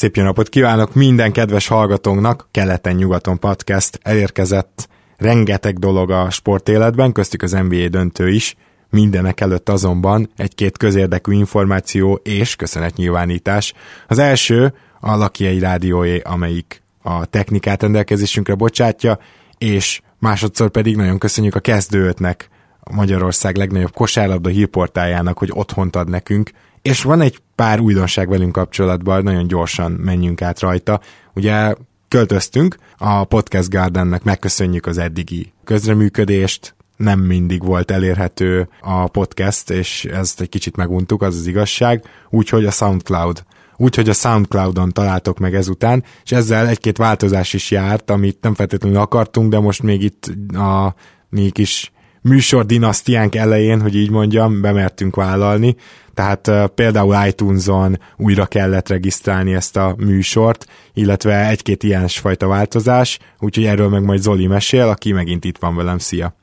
Szép jó napot kívánok minden kedves hallgatónknak! Keleten-nyugaton podcast elérkezett rengeteg dolog a sportéletben, köztük az NBA döntő is. Mindenek előtt azonban egy-két közérdekű információ és köszönetnyilvánítás. Az első a Lakiai Rádióé, amelyik a technikát rendelkezésünkre bocsátja, és másodszor pedig nagyon köszönjük a kezdőötnek, a Magyarország legnagyobb kosárlabda hírportájának, hogy otthont ad nekünk, és van egy pár újdonság velünk kapcsolatban, nagyon gyorsan menjünk át rajta. Ugye költöztünk, a Podcast Gardennek megköszönjük az eddigi közreműködést, nem mindig volt elérhető a podcast, és ezt egy kicsit meguntuk, az az igazság, úgyhogy a SoundCloud úgyhogy a SoundCloud-on találtok meg ezután, és ezzel egy-két változás is járt, amit nem feltétlenül akartunk, de most még itt a mi kis műsor dinasztiánk elején, hogy így mondjam, bemertünk vállalni, tehát például iTunes-on újra kellett regisztrálni ezt a műsort, illetve egy-két ilyen fajta változás, úgyhogy erről meg majd Zoli mesél, aki megint itt van velem, szia!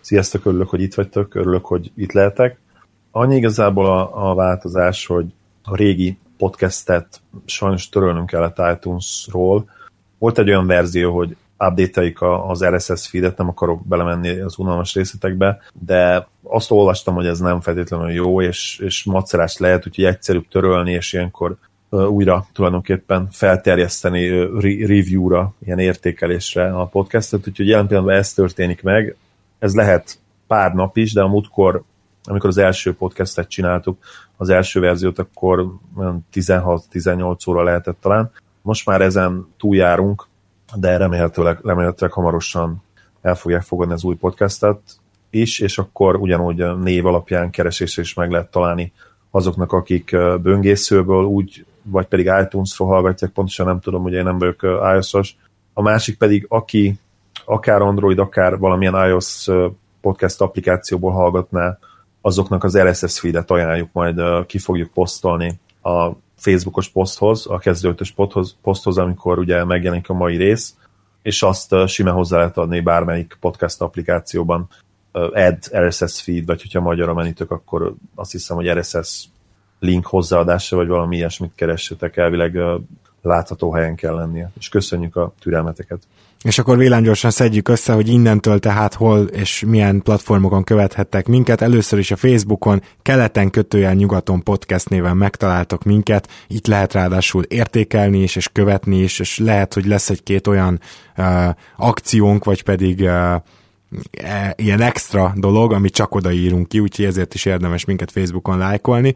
Sziasztok, örülök, hogy itt vagytok, örülök, hogy itt lehetek. Annyi igazából a, a változás, hogy a régi podcastet sajnos törölnünk kellett iTunes-ról. Volt egy olyan verzió, hogy update az RSS feedet, nem akarok belemenni az unalmas részletekbe, de azt olvastam, hogy ez nem feltétlenül jó, és, és macerás lehet, úgyhogy egyszerűbb törölni, és ilyenkor újra tulajdonképpen felterjeszteni review-ra, ilyen értékelésre a podcastet, úgyhogy jelen pillanatban ez történik meg. Ez lehet pár nap is, de a múltkor, amikor az első podcastet csináltuk, az első verziót, akkor 16-18 óra lehetett talán. Most már ezen túljárunk, de remélhetőleg, remélhetőleg hamarosan el fogják fogadni az új podcastet is, és akkor ugyanúgy név alapján keresésre is meg lehet találni azoknak, akik böngészőből úgy, vagy pedig iTunes-ról hallgatják, pontosan nem tudom, ugye én nem vagyok iOS-os. A másik pedig, aki akár Android, akár valamilyen iOS podcast applikációból hallgatná, azoknak az RSS feedet ajánljuk, majd ki fogjuk posztolni a Facebookos poszthoz, a kezdőtös poszthoz, amikor ugye megjelenik a mai rész, és azt simán hozzá lehet adni bármelyik podcast applikációban add RSS feed, vagy hogyha magyarra menitek, akkor azt hiszem, hogy RSS link hozzáadása, vagy valami ilyesmit keressetek, elvileg látható helyen kell lennie. És köszönjük a türelmeteket. És akkor villámgyorsan szedjük össze, hogy innentől tehát hol és milyen platformokon követhettek minket. Először is a Facebookon, keleten kötőjel nyugaton podcast néven megtaláltok minket. Itt lehet ráadásul értékelni is, és követni is, és lehet, hogy lesz egy-két olyan uh, akciónk, vagy pedig uh, ilyen extra dolog, amit csak odaírunk ki, úgyhogy ezért is érdemes minket Facebookon lájkolni.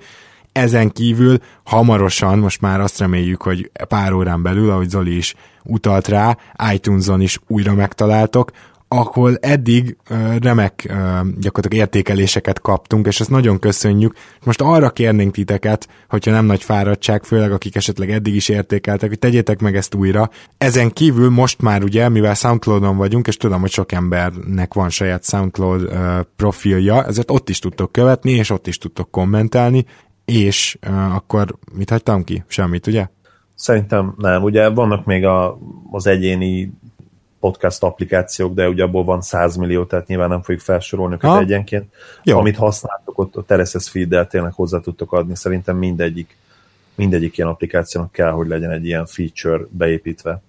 Ezen kívül hamarosan, most már azt reméljük, hogy pár órán belül, ahogy Zoli is utalt rá, iTunes-on is újra megtaláltok, ahol eddig uh, remek uh, gyakorlatilag értékeléseket kaptunk, és ezt nagyon köszönjük. Most arra kérnénk titeket, hogyha nem nagy fáradtság, főleg akik esetleg eddig is értékeltek, hogy tegyétek meg ezt újra. Ezen kívül most már ugye, mivel Soundcloud-on vagyunk, és tudom, hogy sok embernek van saját Soundcloud uh, profilja, ezért ott is tudtok követni, és ott is tudtok kommentelni, és uh, akkor mit hagytam ki? Semmit, ugye? Szerintem nem. Ugye vannak még a, az egyéni podcast applikációk, de ugye abból van 100 millió, tehát nyilván nem fogjuk felsorolni őket egyenként. Jó. Amit használtok, ott a RSS feed tényleg hozzá tudtok adni. Szerintem mindegyik, mindegyik ilyen applikációnak kell, hogy legyen egy ilyen feature beépítve.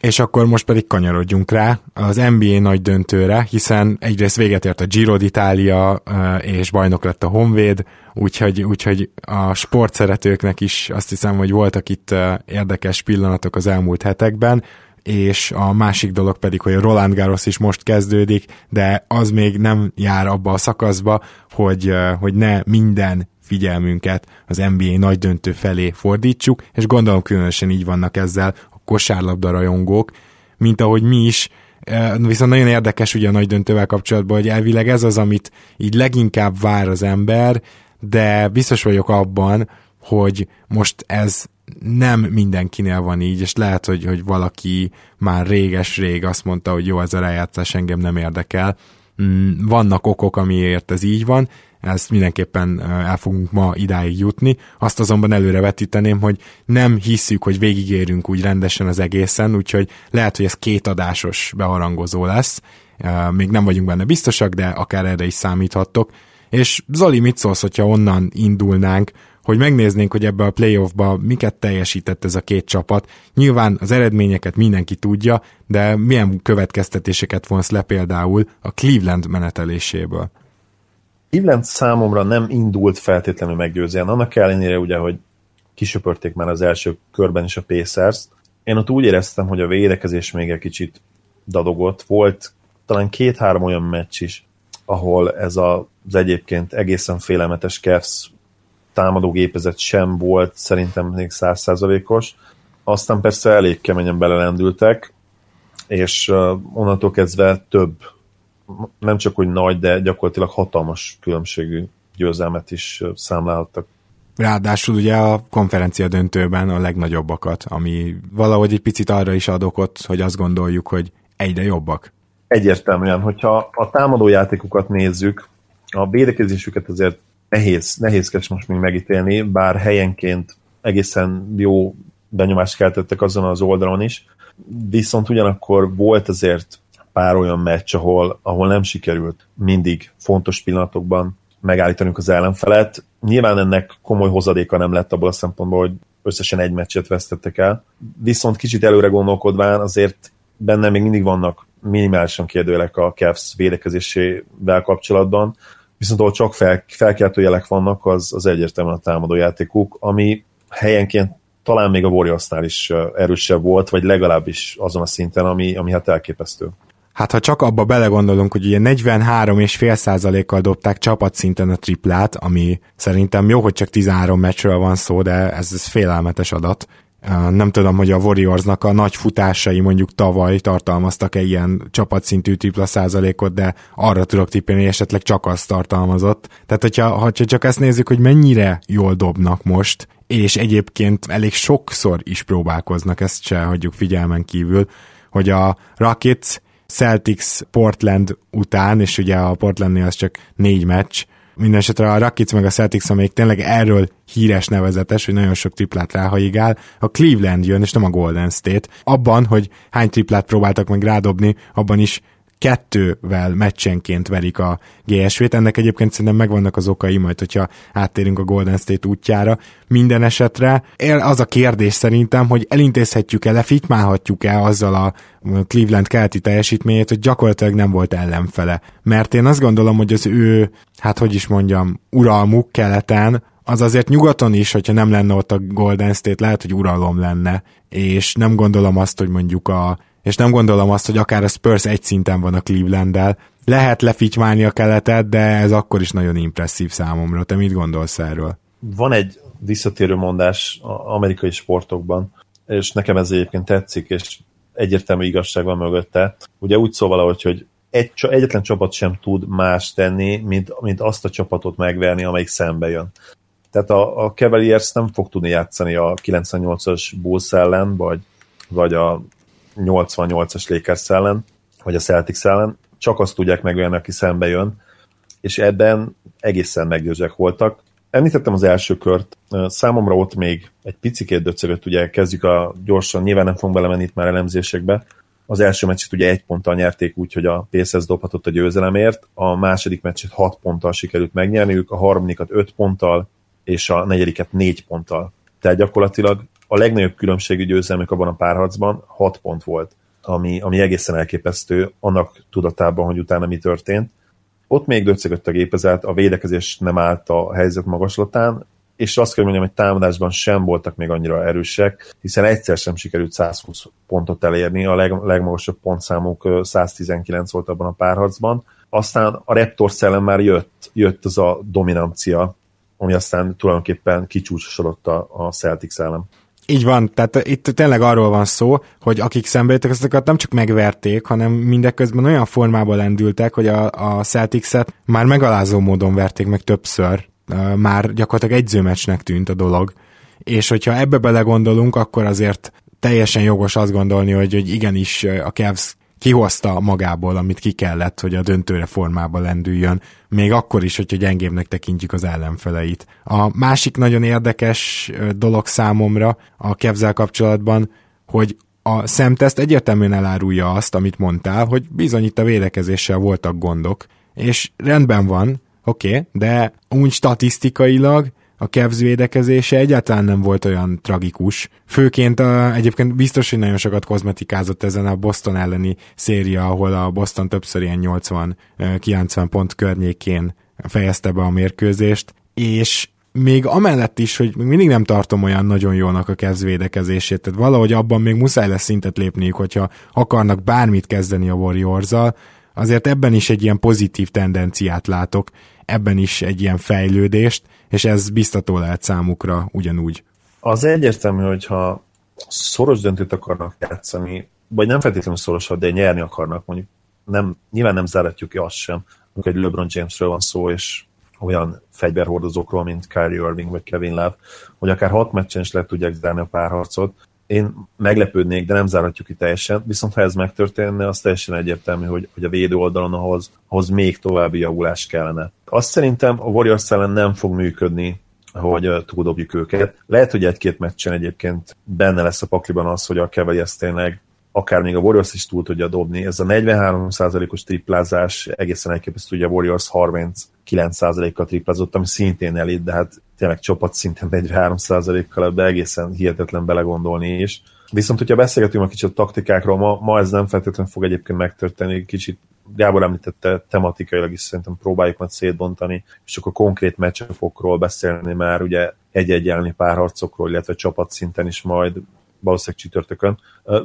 És akkor most pedig kanyarodjunk rá az NBA nagy döntőre, hiszen egyrészt véget ért a Giro d'Italia, és bajnok lett a Honvéd, úgyhogy, úgyhogy a sportszeretőknek is azt hiszem, hogy voltak itt érdekes pillanatok az elmúlt hetekben, és a másik dolog pedig, hogy a Roland Garros is most kezdődik, de az még nem jár abba a szakaszba, hogy, hogy ne minden figyelmünket az NBA nagy döntő felé fordítsuk, és gondolom különösen így vannak ezzel kosárlabda rajongók, mint ahogy mi is, viszont nagyon érdekes ugye a nagy döntővel kapcsolatban, hogy elvileg ez az, amit így leginkább vár az ember, de biztos vagyok abban, hogy most ez nem mindenkinél van így, és lehet, hogy, hogy valaki már réges-rég azt mondta, hogy jó, ez a rájátszás engem nem érdekel. Mm, vannak okok, amiért ez így van, ezt mindenképpen el fogunk ma idáig jutni. Azt azonban előre vetíteném, hogy nem hiszük, hogy végigérünk úgy rendesen az egészen, úgyhogy lehet, hogy ez kétadásos beharangozó lesz. Még nem vagyunk benne biztosak, de akár erre is számíthattok. És Zoli, mit szólsz, hogyha onnan indulnánk, hogy megnéznénk, hogy ebbe a playoffba miket teljesített ez a két csapat. Nyilván az eredményeket mindenki tudja, de milyen következtetéseket vonsz le például a Cleveland meneteléséből? Cleveland számomra nem indult feltétlenül meggyőzően, annak ellenére ugye, hogy kisöpörték már az első körben is a Pacers. Én ott úgy éreztem, hogy a védekezés még egy kicsit dadogott. Volt talán két-három olyan meccs is, ahol ez az egyébként egészen félelmetes Cavs támadógépezet sem volt szerintem még százszázalékos. Aztán persze elég keményen belelendültek, és onnantól kezdve több, nem csak hogy nagy, de gyakorlatilag hatalmas különbségű győzelmet is számlálhattak. Ráadásul ugye a konferencia döntőben a legnagyobbakat, ami valahogy egy picit arra is ad okot, hogy azt gondoljuk, hogy egyre jobbak. Egyértelműen, hogyha a támadójátékokat nézzük, a védekezésüket azért nehéz, nehézkes most még megítélni, bár helyenként egészen jó benyomást keltettek azon az oldalon is, viszont ugyanakkor volt azért pár olyan meccs, ahol, ahol nem sikerült mindig fontos pillanatokban megállítanunk az ellenfelet. Nyilván ennek komoly hozadéka nem lett abból a szempontból, hogy összesen egy meccset vesztettek el. Viszont kicsit előre gondolkodván azért benne még mindig vannak minimálisan kérdőjelek a Cavs védekezésével kapcsolatban, viszont ahol csak fel, felkeltő jelek vannak, az, az egyértelműen a támadójátékuk, ami helyenként talán még a Warriorsnál is erősebb volt, vagy legalábbis azon a szinten, ami, ami hát elképesztő. Hát ha csak abba belegondolunk, hogy ugye 43,5 százalékkal dobták csapatszinten a triplát, ami szerintem jó, hogy csak 13 meccsről van szó, de ez, ez félelmetes adat. Nem tudom, hogy a Warriorsnak a nagy futásai mondjuk tavaly tartalmaztak-e ilyen csapatszintű tripla százalékot, de arra tudok tippelni, hogy esetleg csak azt tartalmazott. Tehát, hogyha, ha csak ezt nézzük, hogy mennyire jól dobnak most, és egyébként elég sokszor is próbálkoznak, ezt se hagyjuk figyelmen kívül, hogy a Rockets Celtics Portland után, és ugye a Portlandnél az csak négy meccs, Mindenesetre a Rockets meg a Celtics, amelyik tényleg erről híres nevezetes, hogy nagyon sok triplát ráhaigál, a Cleveland jön, és nem a Golden State. Abban, hogy hány triplát próbáltak meg rádobni, abban is kettővel meccsenként verik a GSV-t. Ennek egyébként szerintem megvannak az okai, majd hogyha áttérünk a Golden State útjára. Minden esetre az a kérdés szerintem, hogy elintézhetjük-e, lefitmálhatjuk-e azzal a Cleveland keleti teljesítményét, hogy gyakorlatilag nem volt ellenfele. Mert én azt gondolom, hogy az ő, hát hogy is mondjam, uralmuk keleten, az azért nyugaton is, hogyha nem lenne ott a Golden State, lehet, hogy uralom lenne, és nem gondolom azt, hogy mondjuk a és nem gondolom azt, hogy akár a Spurs egy szinten van a Cleveland-del. Lehet lefitymálni a keletet, de ez akkor is nagyon impresszív számomra. Te mit gondolsz erről? Van egy visszatérő mondás amerikai sportokban, és nekem ez egyébként tetszik, és egyértelmű igazság van mögötte. Ugye úgy szól valahogy, hogy egy, egyetlen csapat sem tud más tenni, mint, mint azt a csapatot megverni, amelyik szembe jön. Tehát a, a Cavaliers nem fog tudni játszani a 98-as Bulls ellen, vagy, vagy a 88-as Lakers ellen, vagy a Celtics ellen, csak azt tudják megölni, aki szembe jön, és ebben egészen meggyőzőek voltak. Említettem az első kört, számomra ott még egy picikét döcögött, ugye kezdjük a gyorsan, nyilván nem fogunk belemenni itt már elemzésekbe, az első meccset ugye egy ponttal nyerték úgy, hogy a Pacers dobhatott a győzelemért, a második meccset hat ponttal sikerült megnyerniük, a harmadikat öt ponttal, és a negyediket négy ponttal. Tehát gyakorlatilag a legnagyobb különbségű győzelmük abban a párharcban 6 pont volt, ami, ami egészen elképesztő, annak tudatában, hogy utána mi történt. Ott még döcögött a gépezet, a védekezés nem állt a helyzet magaslatán, és azt kell mondjam, hogy támadásban sem voltak még annyira erősek, hiszen egyszer sem sikerült 120 pontot elérni, a leg, legmagasabb pontszámuk 119 volt abban a párharcban. Aztán a Raptor szellem már jött, jött az a dominancia, ami aztán tulajdonképpen kicsúcsosodott a, a Celtics ellen. Így van, tehát itt tényleg arról van szó, hogy akik szembejöttek, azokat nem csak megverték, hanem mindeközben olyan formában lendültek, hogy a, a Celtics-et már megalázó módon verték meg többször, már gyakorlatilag egyzőmecsnek tűnt a dolog. És hogyha ebbe belegondolunk, akkor azért teljesen jogos azt gondolni, hogy, hogy igenis a Cavs kihozta magából, amit ki kellett, hogy a döntőre formába lendüljön, még akkor is, hogyha gyengébbnek tekintjük az ellenfeleit. A másik nagyon érdekes dolog számomra a kevzel kapcsolatban, hogy a szemteszt egyértelműen elárulja azt, amit mondtál, hogy bizony itt a védekezéssel voltak gondok, és rendben van, oké, okay, de úgy statisztikailag a Cavs védekezése egyáltalán nem volt olyan tragikus. Főként a, egyébként biztos, hogy nagyon sokat kozmetikázott ezen a Boston elleni széria, ahol a Boston többször ilyen 80-90 pont környékén fejezte be a mérkőzést, és még amellett is, hogy mindig nem tartom olyan nagyon jónak a Cavs védekezését, tehát valahogy abban még muszáj lesz szintet lépniük, hogyha akarnak bármit kezdeni a warriors azért ebben is egy ilyen pozitív tendenciát látok, ebben is egy ilyen fejlődést, és ez biztató lehet számukra ugyanúgy. Az egyértelmű, hogyha szoros döntőt akarnak játszani, vagy nem feltétlenül szorosat, de nyerni akarnak, mondjuk nem, nyilván nem záratjuk ki azt sem, amikor egy LeBron Jamesről van szó, és olyan fegyverhordozókról, mint Kyrie Irving vagy Kevin Love, hogy akár hat meccsen is le tudják zárni a párharcot. Én meglepődnék, de nem zárhatjuk ki teljesen, viszont ha ez megtörténne, az teljesen egyértelmű, hogy, hogy a védő oldalon ahhoz, ahhoz még további javulás kellene. Azt szerintem a Warriors ellen nem fog működni hogy túldobjuk őket. Lehet, hogy egy-két meccsen egyébként benne lesz a pakliban az, hogy a Cavaliers tényleg akár még a Warriors is túl tudja dobni. Ez a 43%-os triplázás egészen elképesztő, hogy a Warriors 39%-kal triplázott, ami szintén elit, de hát tényleg csapat szinten 43%-kal, de egészen hihetetlen belegondolni is. Viszont, hogyha beszélgetünk a kicsit a taktikákról, ma, ma ez nem feltétlenül fog egyébként megtörténni, kicsit Gábor említette, tematikailag is szerintem próbáljuk majd szétbontani, és akkor konkrét meccsapokról beszélni már, ugye egy-egy párharcokról, illetve csapatszinten is majd valószínűleg csütörtökön.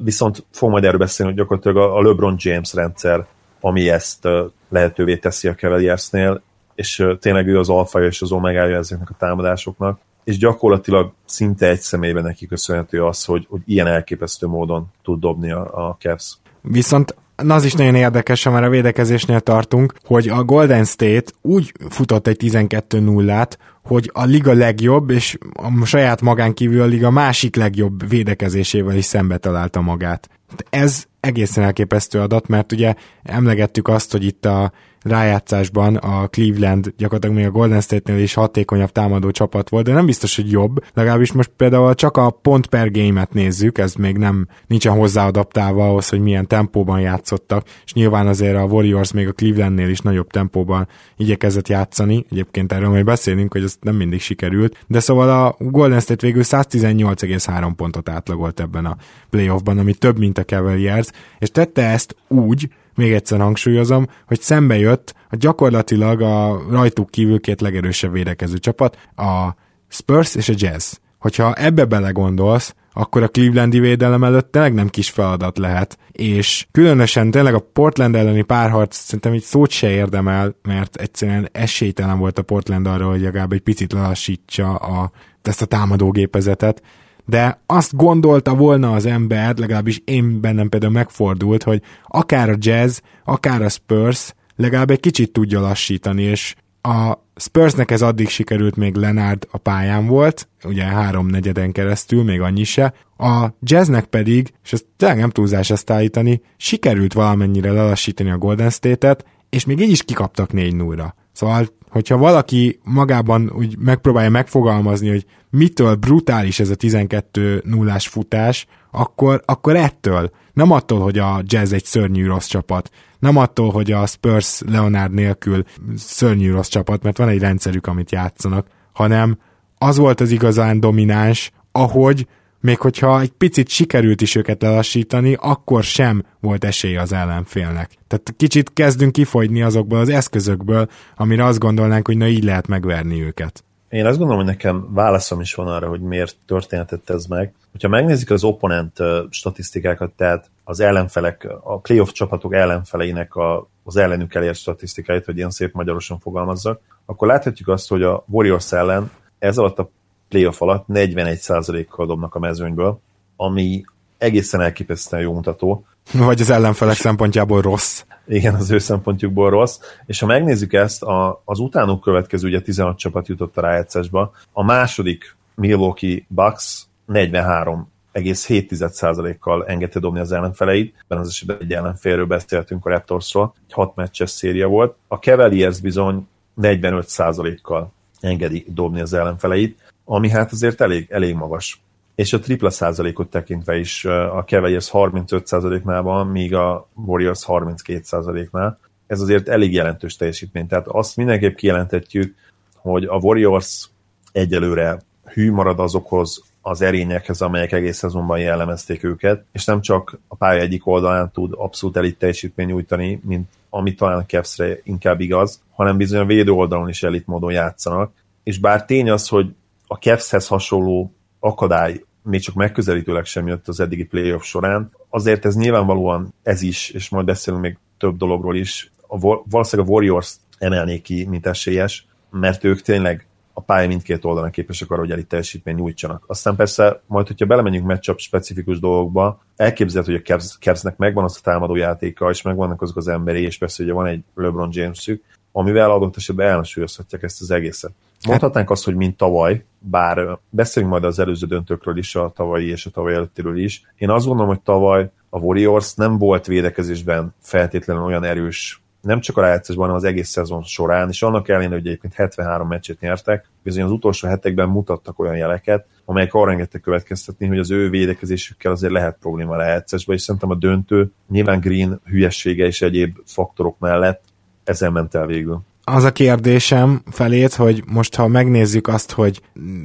Viszont fog majd erről beszélni, hogy gyakorlatilag a LeBron James rendszer, ami ezt lehetővé teszi a Cavaliersnél, és tényleg ő az alfaja és az omegája ezeknek a támadásoknak, és gyakorlatilag szinte egy személyben neki köszönhető az, hogy, hogy ilyen elképesztő módon tud dobni a, a Cavs. Viszont Na az is nagyon érdekes, ha már a védekezésnél tartunk, hogy a Golden State úgy futott egy 12-0-át, hogy a liga legjobb, és a saját magán kívül a liga másik legjobb védekezésével is szembe találta magát. Ez egészen elképesztő adat, mert ugye emlegettük azt, hogy itt a rájátszásban a Cleveland gyakorlatilag még a Golden State-nél is hatékonyabb támadó csapat volt, de nem biztos, hogy jobb. Legalábbis most például csak a pont per game-et nézzük, ez még nem nincsen hozzáadaptálva ahhoz, hogy milyen tempóban játszottak, és nyilván azért a Warriors még a Clevelandnél is nagyobb tempóban igyekezett játszani. Egyébként erről majd beszélünk, hogy ez nem mindig sikerült, de szóval a Golden State végül 118,3 pontot átlagolt ebben a playoffban, ami több, mint a Cavaliers, és tette ezt úgy, még egyszer hangsúlyozom, hogy szembe jött a gyakorlatilag a rajtuk kívül két legerősebb védekező csapat, a Spurs és a Jazz. Hogyha ebbe belegondolsz, akkor a Clevelandi védelem előtt tényleg nem kis feladat lehet, és különösen tényleg a Portland elleni párharc szerintem egy szót se érdemel, mert egyszerűen esélytelen volt a Portland arra, hogy legalább egy picit lelassítsa a, ezt a támadógépezetet, de azt gondolta volna az ember, legalábbis én bennem például megfordult, hogy akár a jazz, akár a Spurs legalább egy kicsit tudja lassítani, és a Spursnek ez addig sikerült, még Lenard a pályán volt, ugye három negyeden keresztül, még annyi se. A jazznek pedig, és ezt tényleg nem túlzás ezt állítani, sikerült valamennyire lelassítani a Golden State-et, és még így is kikaptak 4 0 Szóval hogyha valaki magában úgy megpróbálja megfogalmazni, hogy mitől brutális ez a 12 nullás futás, akkor, akkor ettől. Nem attól, hogy a Jazz egy szörnyű rossz csapat. Nem attól, hogy a Spurs Leonard nélkül szörnyű rossz csapat, mert van egy rendszerük, amit játszanak, hanem az volt az igazán domináns, ahogy még hogyha egy picit sikerült is őket lelassítani, akkor sem volt esélye az ellenfélnek. Tehát kicsit kezdünk kifogyni azokból az eszközökből, amire azt gondolnánk, hogy na így lehet megverni őket. Én azt gondolom, hogy nekem válaszom is van arra, hogy miért történhetett ez meg. Hogyha megnézik az opponent statisztikákat, tehát az ellenfelek, a playoff csapatok ellenfeleinek a, az ellenük elért statisztikáit, hogy ilyen szép magyarosan fogalmazzak, akkor láthatjuk azt, hogy a Warriors ellen ez alatt a playoff alatt 41%-kal dobnak a mezőnyből, ami egészen elképesztően jó mutató. Vagy az ellenfelek szempontjából rossz. Igen, az ő szempontjukból rossz. És ha megnézzük ezt, a, az utánuk következő, ugye 16 csapat jutott a rájátszásba, a második Milwaukee Bucks 43 egész 7%-kal engedte dobni az ellenfeleit, ebben az esetben egy ellenfélről beszéltünk a Raptorsról, egy hat meccses széria volt. A Cavaliers bizony 45%-kal engedi dobni az ellenfeleit, ami hát azért elég, elég magas. És a tripla százalékot tekintve is a Cavaliers 35 százaléknál van, míg a Warriors 32 százaléknál. Ez azért elég jelentős teljesítmény. Tehát azt mindenképp kijelentetjük, hogy a Warriors egyelőre hű marad azokhoz az erényekhez, amelyek egész szezonban jellemezték őket, és nem csak a pálya egyik oldalán tud abszolút elit teljesítmény nyújtani, mint ami talán a Cavs-re inkább igaz, hanem bizony a védő oldalon is elit módon játszanak. És bár tény az, hogy a Cavs-hez hasonló akadály még csak megközelítőleg sem jött az eddigi playoff során, azért ez nyilvánvalóan ez is, és majd beszélünk még több dologról is, a, valószínűleg a Warriors emelnék ki, mint esélyes, mert ők tényleg a pálya mindkét oldalon képesek arra, hogy elit teljesítmény nyújtsanak. Aztán persze, majd, hogyha belemenjünk matchup specifikus dolgokba, elképzelhető, hogy a Cavs, Cavsnek megvan az a támadó játéka, és megvannak azok az emberi, és persze ugye van egy LeBron James-ük, amivel adott esetben elnesúlyozhatják ezt az egészet. Mondhatnánk azt, hogy mint tavaly, bár beszélünk majd az előző döntőkről is, a tavalyi és a tavaly előttiről is. Én azt gondolom, hogy tavaly a Warriors nem volt védekezésben feltétlenül olyan erős, nem csak a rájátszásban, hanem az egész szezon során, és annak ellenére, hogy egyébként 73 meccset nyertek, bizony az utolsó hetekben mutattak olyan jeleket, amelyek arra engedtek következtetni, hogy az ő védekezésükkel azért lehet probléma rájátszásban, és szerintem a döntő nyilván Green hülyessége és egyéb faktorok mellett ezzel ment el végül az a kérdésem felét, hogy most ha megnézzük azt, hogy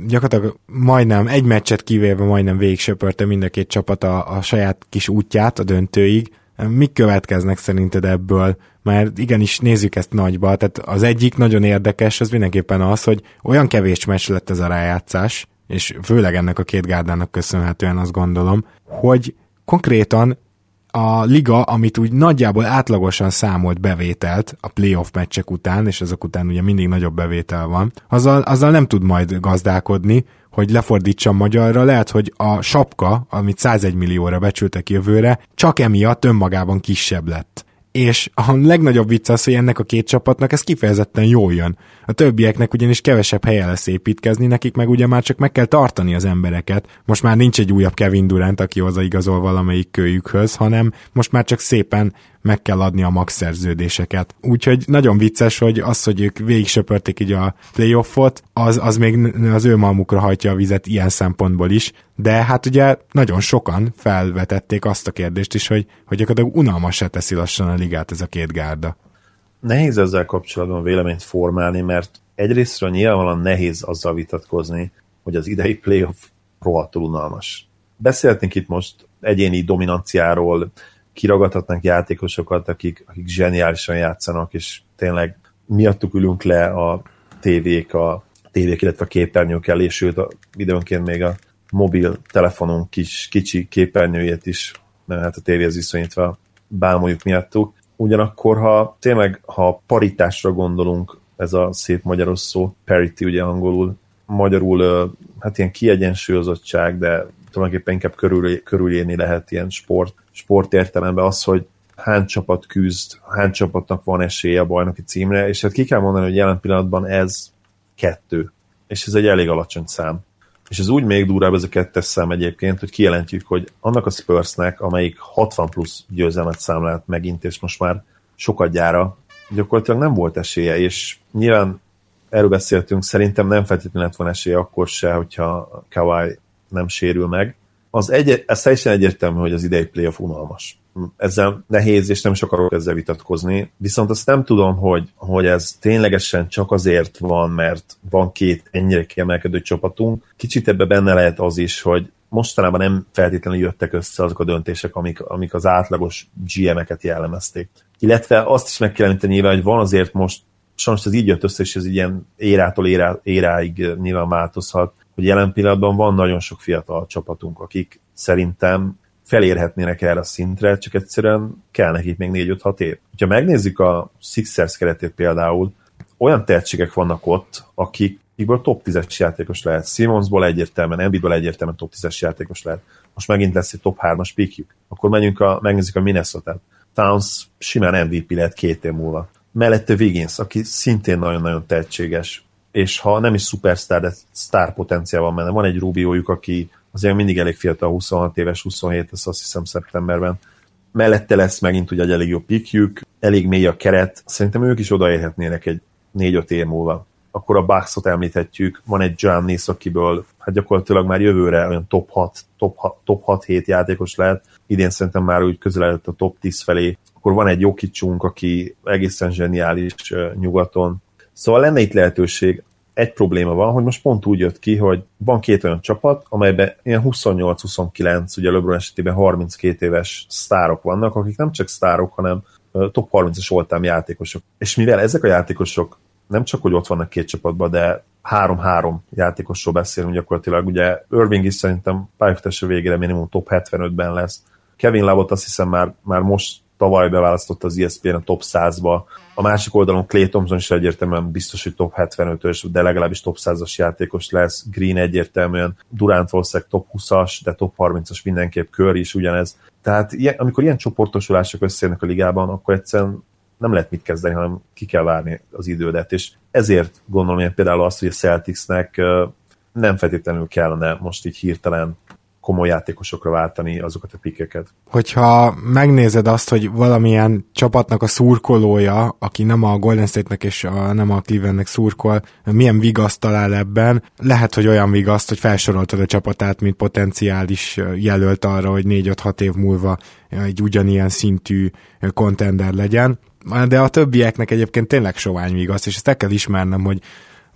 gyakorlatilag majdnem egy meccset kivéve majdnem végig söpörte mind a két csapat a, a saját kis útját a döntőig, mik következnek szerinted ebből? Mert igenis nézzük ezt nagyba, tehát az egyik nagyon érdekes, az mindenképpen az, hogy olyan kevés meccs lett ez a rájátszás, és főleg ennek a két gárdának köszönhetően azt gondolom, hogy konkrétan a liga, amit úgy nagyjából átlagosan számolt bevételt a playoff meccsek után, és azok után ugye mindig nagyobb bevétel van, azzal, azzal nem tud majd gazdálkodni, hogy lefordítsam magyarra, lehet, hogy a sapka, amit 101 millióra becsültek jövőre, csak emiatt önmagában kisebb lett és a legnagyobb vicc az, hogy ennek a két csapatnak ez kifejezetten jól jön. A többieknek ugyanis kevesebb helye lesz építkezni, nekik meg ugye már csak meg kell tartani az embereket. Most már nincs egy újabb Kevin Durant, aki hozzaigazol valamelyik kölyükhöz, hanem most már csak szépen meg kell adni a max szerződéseket. Úgyhogy nagyon vicces, hogy az, hogy ők végig söpörték így a playoffot, az, az még az ő malmukra hajtja a vizet ilyen szempontból is, de hát ugye nagyon sokan felvetették azt a kérdést is, hogy, hogy gyakorlatilag unalmas teszi lassan a ligát ez a két gárda. Nehéz ezzel kapcsolatban véleményt formálni, mert egyrésztről nyilvánvalóan nehéz azzal vitatkozni, hogy az idei playoff rohadtul unalmas. Beszélhetnénk itt most egyéni dominanciáról, kiragadhatnánk játékosokat, akik, akik zseniálisan játszanak, és tényleg miattuk ülünk le a tévék, a tévék, illetve a képernyők elé, sőt, a, időnként még a mobil telefonunk kis, kicsi képernyőjét is, mert hát a tévéhez viszonyítva bámoljuk miattuk. Ugyanakkor, ha tényleg, ha paritásra gondolunk, ez a szép magyaros szó, parity ugye angolul, magyarul hát ilyen kiegyensúlyozottság, de tulajdonképpen inkább körül, körülírni lehet ilyen sport, sport értelemben az, hogy hány csapat küzd, hány csapatnak van esélye a bajnoki címre, és hát ki kell mondani, hogy jelen pillanatban ez kettő, és ez egy elég alacsony szám. És ez úgy még durvább ez a kettes szám egyébként, hogy kijelentjük, hogy annak a Spursnek, amelyik 60 plusz győzelmet számlált megint, és most már sokat gyára, gyakorlatilag nem volt esélye, és nyilván erről beszéltünk, szerintem nem feltétlenül lett van esélye akkor se, hogyha Kawai nem sérül meg. Az egy, ez teljesen egyértelmű, hogy az idei playoff unalmas. Ezzel nehéz, és nem is akarok ezzel vitatkozni. Viszont azt nem tudom, hogy, hogy ez ténylegesen csak azért van, mert van két ennyire kiemelkedő csapatunk. Kicsit ebbe benne lehet az is, hogy mostanában nem feltétlenül jöttek össze azok a döntések, amik, amik az átlagos GM-eket jellemezték. Illetve azt is meg kell említeni nyilván, hogy van azért most, sajnos ez így jött össze, és ez ilyen érától érá, éráig nyilván változhat, hogy jelen pillanatban van nagyon sok fiatal csapatunk, akik szerintem felérhetnének erre a szintre, csak egyszerűen kell nekik még 4-5-6 év. Ha megnézzük a Sixers keretét például, olyan tehetségek vannak ott, akik akikből top 10-es játékos lehet. Simonsból egyértelműen, Embiidből egyértelműen top 10-es játékos lehet. Most megint lesz egy top 3-as pikjük. Akkor menjünk a, megnézzük a Minnesota-t. Towns simán MVP lehet két év múlva. Mellette Wiggins, aki szintén nagyon-nagyon tehetséges, és ha nem is szupersztár, de sztár potenciál van benne. Van egy Rubiójuk, aki azért mindig elég fiatal, 26 éves, 27, ez azt hiszem szeptemberben. Mellette lesz megint ugye egy elég jó pikjük, elég mély a keret, szerintem ők is odaérhetnének egy 4-5 év múlva. Akkor a Bucks-ot említhetjük, van egy Giannis, akiből hát gyakorlatilag már jövőre olyan top 6, top 6, top 6-7 játékos lehet, idén szerintem már úgy közeledett a top 10 felé. Akkor van egy Jokicsunk, aki egészen zseniális nyugaton, Szóval lenne itt lehetőség. egy probléma van, hogy most pont úgy jött ki, hogy van két olyan csapat, amelyben ilyen 28-29, ugye LeBron esetében 32 éves sztárok vannak, akik nem csak sztárok, hanem top 30-as oltám játékosok. És mivel ezek a játékosok nem csak, hogy ott vannak két csapatban, de három-három játékosról beszélünk gyakorlatilag. Ugye Irving is szerintem pályafutásra végére minimum top 75-ben lesz. Kevin Lavot azt hiszem már, már most tavaly beválasztott az ESPN a top 100-ba. A másik oldalon Clay Thompson is egyértelműen biztos, hogy top 75-ös, de legalábbis top 100-as játékos lesz. Green egyértelműen, Durant valószínűleg top 20-as, de top 30-as mindenképp, kör is ugyanez. Tehát ilyen, amikor ilyen csoportosulások összejönnek a ligában, akkor egyszerűen nem lehet mit kezdeni, hanem ki kell várni az idődet, és ezért gondolom én például azt, hogy a Celticsnek nem feltétlenül kellene most így hirtelen komoly játékosokra váltani azokat a pikeket. Hogyha megnézed azt, hogy valamilyen csapatnak a szurkolója, aki nem a Golden State-nek és a, nem a Clevelandnek szurkol, milyen vigaszt talál ebben, lehet, hogy olyan vigaszt, hogy felsoroltad a csapatát, mint potenciális jelölt arra, hogy 4-5-6 év múlva egy ugyanilyen szintű kontender legyen. De a többieknek egyébként tényleg sovány vigaszt, és ezt el kell ismernem, hogy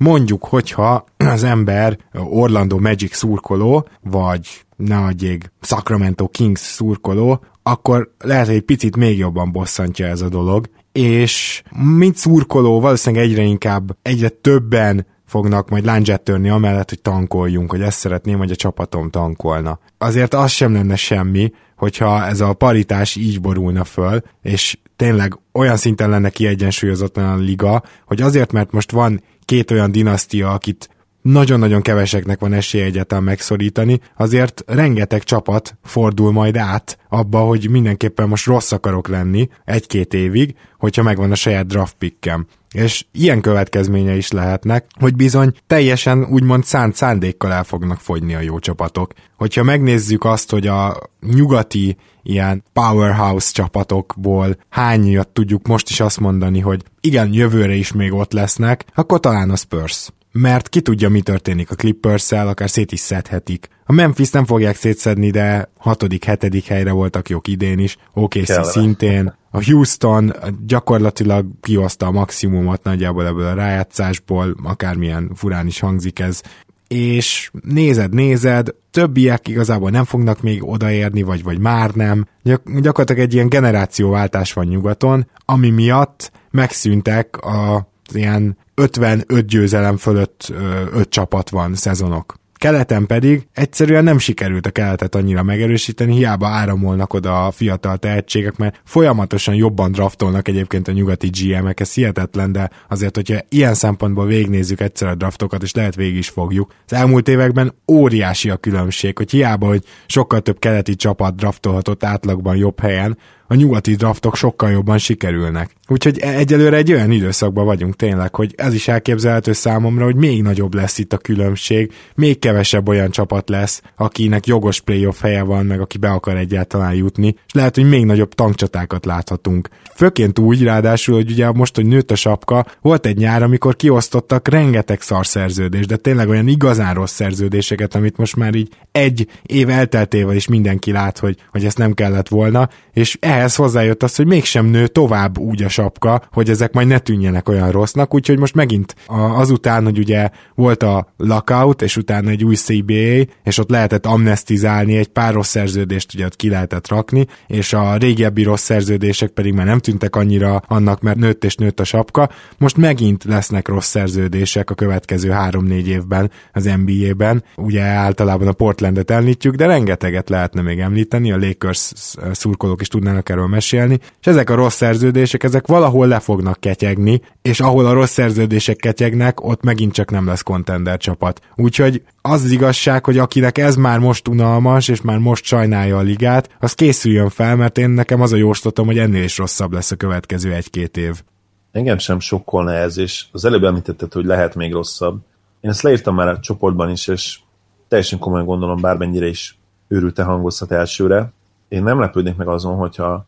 mondjuk, hogyha az ember Orlando Magic szurkoló, vagy ne adjék Sacramento Kings szurkoló, akkor lehet, hogy egy picit még jobban bosszantja ez a dolog, és mint szurkoló valószínűleg egyre inkább, egyre többen fognak majd láncsát törni amellett, hogy tankoljunk, hogy ezt szeretném, hogy a csapatom tankolna. Azért az sem lenne semmi, hogyha ez a paritás így borulna föl, és tényleg olyan szinten lenne kiegyensúlyozatlan a liga, hogy azért, mert most van két olyan dinasztia, akit nagyon-nagyon keveseknek van esélye egyáltalán megszorítani, azért rengeteg csapat fordul majd át abba, hogy mindenképpen most rossz akarok lenni egy-két évig, hogyha megvan a saját draft pickem. És ilyen következménye is lehetnek, hogy bizony teljesen úgymond szánt szándékkal el fognak fogyni a jó csapatok. Hogyha megnézzük azt, hogy a nyugati ilyen powerhouse csapatokból hányat tudjuk most is azt mondani, hogy igen, jövőre is még ott lesznek, akkor talán a Spurs mert ki tudja, mi történik a clippers akár szét is szedhetik. A Memphis nem fogják szétszedni, de hatodik, hetedik helyre voltak jók idén is, OKC Kellene. szintén. A Houston gyakorlatilag kihozta a maximumot nagyjából ebből a rájátszásból, akármilyen furán is hangzik ez, és nézed, nézed, többiek igazából nem fognak még odaérni, vagy, vagy már nem. Gyak- gyakorlatilag egy ilyen generációváltás van nyugaton, ami miatt megszűntek a ilyen 55 győzelem fölött 5 csapat van szezonok. Keleten pedig egyszerűen nem sikerült a keletet annyira megerősíteni, hiába áramolnak oda a fiatal tehetségek, mert folyamatosan jobban draftolnak egyébként a nyugati GM-ek, ez hihetetlen, de azért, hogyha ilyen szempontból végignézzük egyszer a draftokat, és lehet végig is fogjuk. Az elmúlt években óriási a különbség, hogy hiába, hogy sokkal több keleti csapat draftolhatott átlagban jobb helyen, a nyugati draftok sokkal jobban sikerülnek. Úgyhogy e- egyelőre egy olyan időszakban vagyunk tényleg, hogy ez is elképzelhető számomra, hogy még nagyobb lesz itt a különbség, még kevesebb olyan csapat lesz, akinek jogos playoff helye van, meg aki be akar egyáltalán jutni, és lehet, hogy még nagyobb tankcsatákat láthatunk. Főként úgy, ráadásul, hogy ugye most, hogy nőtt a sapka, volt egy nyár, amikor kiosztottak rengeteg szarszerződést, de tényleg olyan igazán rossz szerződéseket, amit most már így egy év elteltével is mindenki lát, hogy, hogy ezt nem kellett volna, és ehhez hozzájött az, hogy mégsem nő tovább úgy a sapka, hogy ezek majd ne tűnjenek olyan rossznak, úgyhogy most megint azután, hogy ugye volt a lockout, és utána egy új CBA, és ott lehetett amnestizálni, egy pár rossz szerződést ugye ott ki lehetett rakni, és a régebbi rossz szerződések pedig már nem tűntek annyira annak, mert nőtt és nőtt a sapka. Most megint lesznek rossz szerződések a következő három-négy évben az NBA-ben. Ugye általában a Portlandet említjük, de rengeteget lehetne még említeni, a Lakers szurkolók is tudnának erről mesélni, és ezek a rossz szerződések, ezek valahol le fognak ketyegni, és ahol a rossz szerződések ketyegnek, ott megint csak nem lesz kontender csapat. Úgyhogy az az igazság, hogy akinek ez már most unalmas, és már most sajnálja a ligát, az készüljön fel, mert én nekem az a jóslatom, hogy ennél is rosszabb lesz a következő egy-két év. Engem sem sokkolna ez, és az előbb említetted, hogy lehet még rosszabb. Én ezt leírtam már a csoportban is, és teljesen komolyan gondolom, bármennyire is őrülte hangozhat elsőre. Én nem lepődnék meg azon, hogyha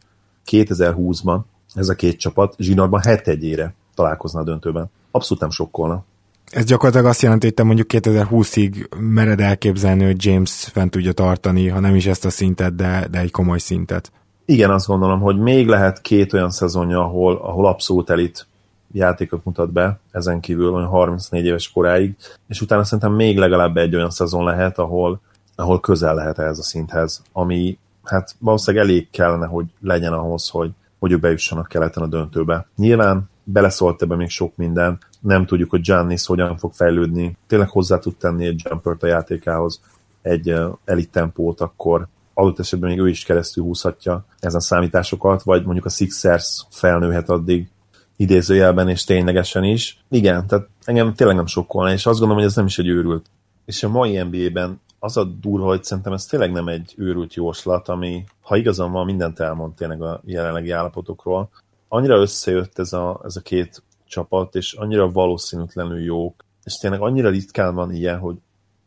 2020-ban ez a két csapat zsinórban het egyére találkozna a döntőben. Abszolút nem sokkolna. Ez gyakorlatilag azt jelenti, hogy te mondjuk 2020-ig mered elképzelni, hogy James fent tudja tartani, ha nem is ezt a szintet, de, de egy komoly szintet. Igen, azt gondolom, hogy még lehet két olyan szezonja, ahol, ahol abszolút elit játékot mutat be, ezen kívül olyan 34 éves koráig, és utána szerintem még legalább egy olyan szezon lehet, ahol, ahol közel lehet ehhez a szinthez, ami hát valószínűleg elég kellene, hogy legyen ahhoz, hogy, hogy ők bejussanak keleten a döntőbe. Nyilván beleszólt ebbe még sok minden, nem tudjuk, hogy Giannis hogyan fog fejlődni, tényleg hozzá tud tenni egy jumpert a játékához, egy elit tempót, akkor adott esetben még ő is keresztül húzhatja ezen számításokat, vagy mondjuk a Sixers felnőhet addig idézőjelben, és ténylegesen is. Igen, tehát engem tényleg nem sokkolna, és azt gondolom, hogy ez nem is egy őrült. És a mai NBA-ben az a durva, hogy szerintem ez tényleg nem egy őrült jóslat, ami, ha igazam van, mindent elmond tényleg a jelenlegi állapotokról. Annyira összejött ez a, ez a két csapat, és annyira valószínűtlenül jók, és tényleg annyira ritkán van ilyen, hogy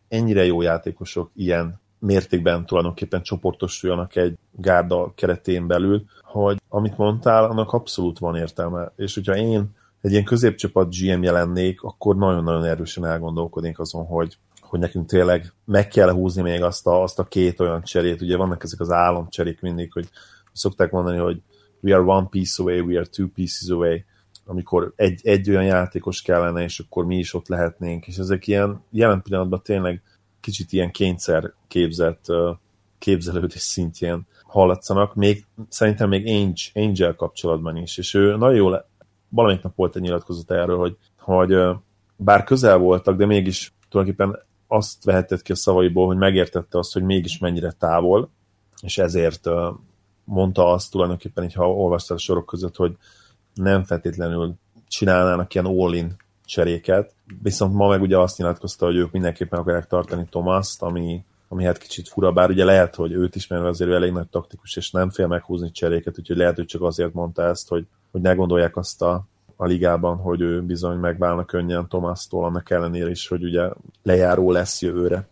ennyire jó játékosok ilyen mértékben tulajdonképpen csoportosuljanak egy gárda keretén belül, hogy amit mondtál, annak abszolút van értelme. És hogyha én egy ilyen középcsapat GM jelennék, akkor nagyon-nagyon erősen elgondolkodnék azon, hogy, hogy nekünk tényleg meg kell húzni még azt a, azt a két olyan cserét. Ugye vannak ezek az álomcserék mindig, hogy szokták mondani, hogy we are one piece away, we are two pieces away amikor egy, egy olyan játékos kellene, és akkor mi is ott lehetnénk, és ezek ilyen jelen pillanatban tényleg kicsit ilyen kényszer képzett képzelődés szintjén hallatszanak, még szerintem még Angel, Angel kapcsolatban is, és ő nagyon jól, valamelyik nap volt egy nyilatkozat erről, hogy, hogy bár közel voltak, de mégis tulajdonképpen azt vehetett ki a szavaiból, hogy megértette azt, hogy mégis mennyire távol, és ezért mondta azt tulajdonképpen, ha olvastál a sorok között, hogy nem feltétlenül csinálnának ilyen all-in cseréket, viszont ma meg ugye azt nyilatkozta, hogy ők mindenképpen akarják tartani Tomaszt, ami, ami hát kicsit fura, bár ugye lehet, hogy őt ismerve azért elég nagy taktikus, és nem fél meghúzni cseréket, úgyhogy lehet, hogy csak azért mondta ezt, hogy, hogy ne gondolják azt a, a ligában, hogy ő bizony megválna könnyen Tomasztól, annak ellenére is, hogy ugye lejáró lesz jövőre.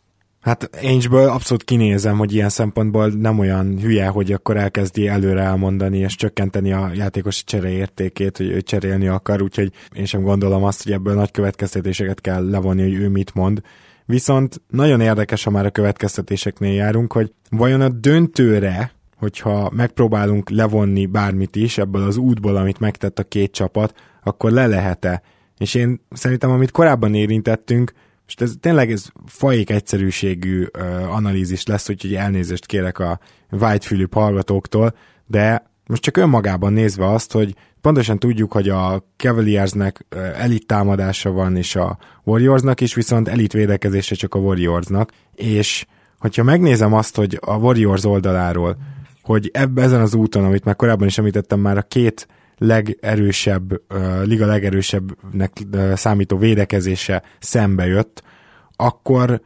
Hát Ainge-ből abszolút kinézem, hogy ilyen szempontból nem olyan hülye, hogy akkor elkezdi előre elmondani és csökkenteni a játékos csere értékét, hogy ő cserélni akar, úgyhogy én sem gondolom azt, hogy ebből nagy következtetéseket kell levonni, hogy ő mit mond. Viszont nagyon érdekes, ha már a következtetéseknél járunk, hogy vajon a döntőre, hogyha megpróbálunk levonni bármit is ebből az útból, amit megtett a két csapat, akkor le lehet-e? És én szerintem, amit korábban érintettünk, most ez tényleg ez fajék egyszerűségű uh, analízis lesz, úgyhogy elnézést kérek a White hallgatóktól, de most csak önmagában nézve azt, hogy pontosan tudjuk, hogy a Cavaliersnek elit támadása van, és a Warriorsnak is, viszont elit védekezése csak a Warriorsnak, és hogyha megnézem azt, hogy a Warriors oldaláról, hogy ebben ezen az úton, amit már korábban is említettem, már a két legerősebb, liga legerősebbnek számító védekezése szembe jött, akkor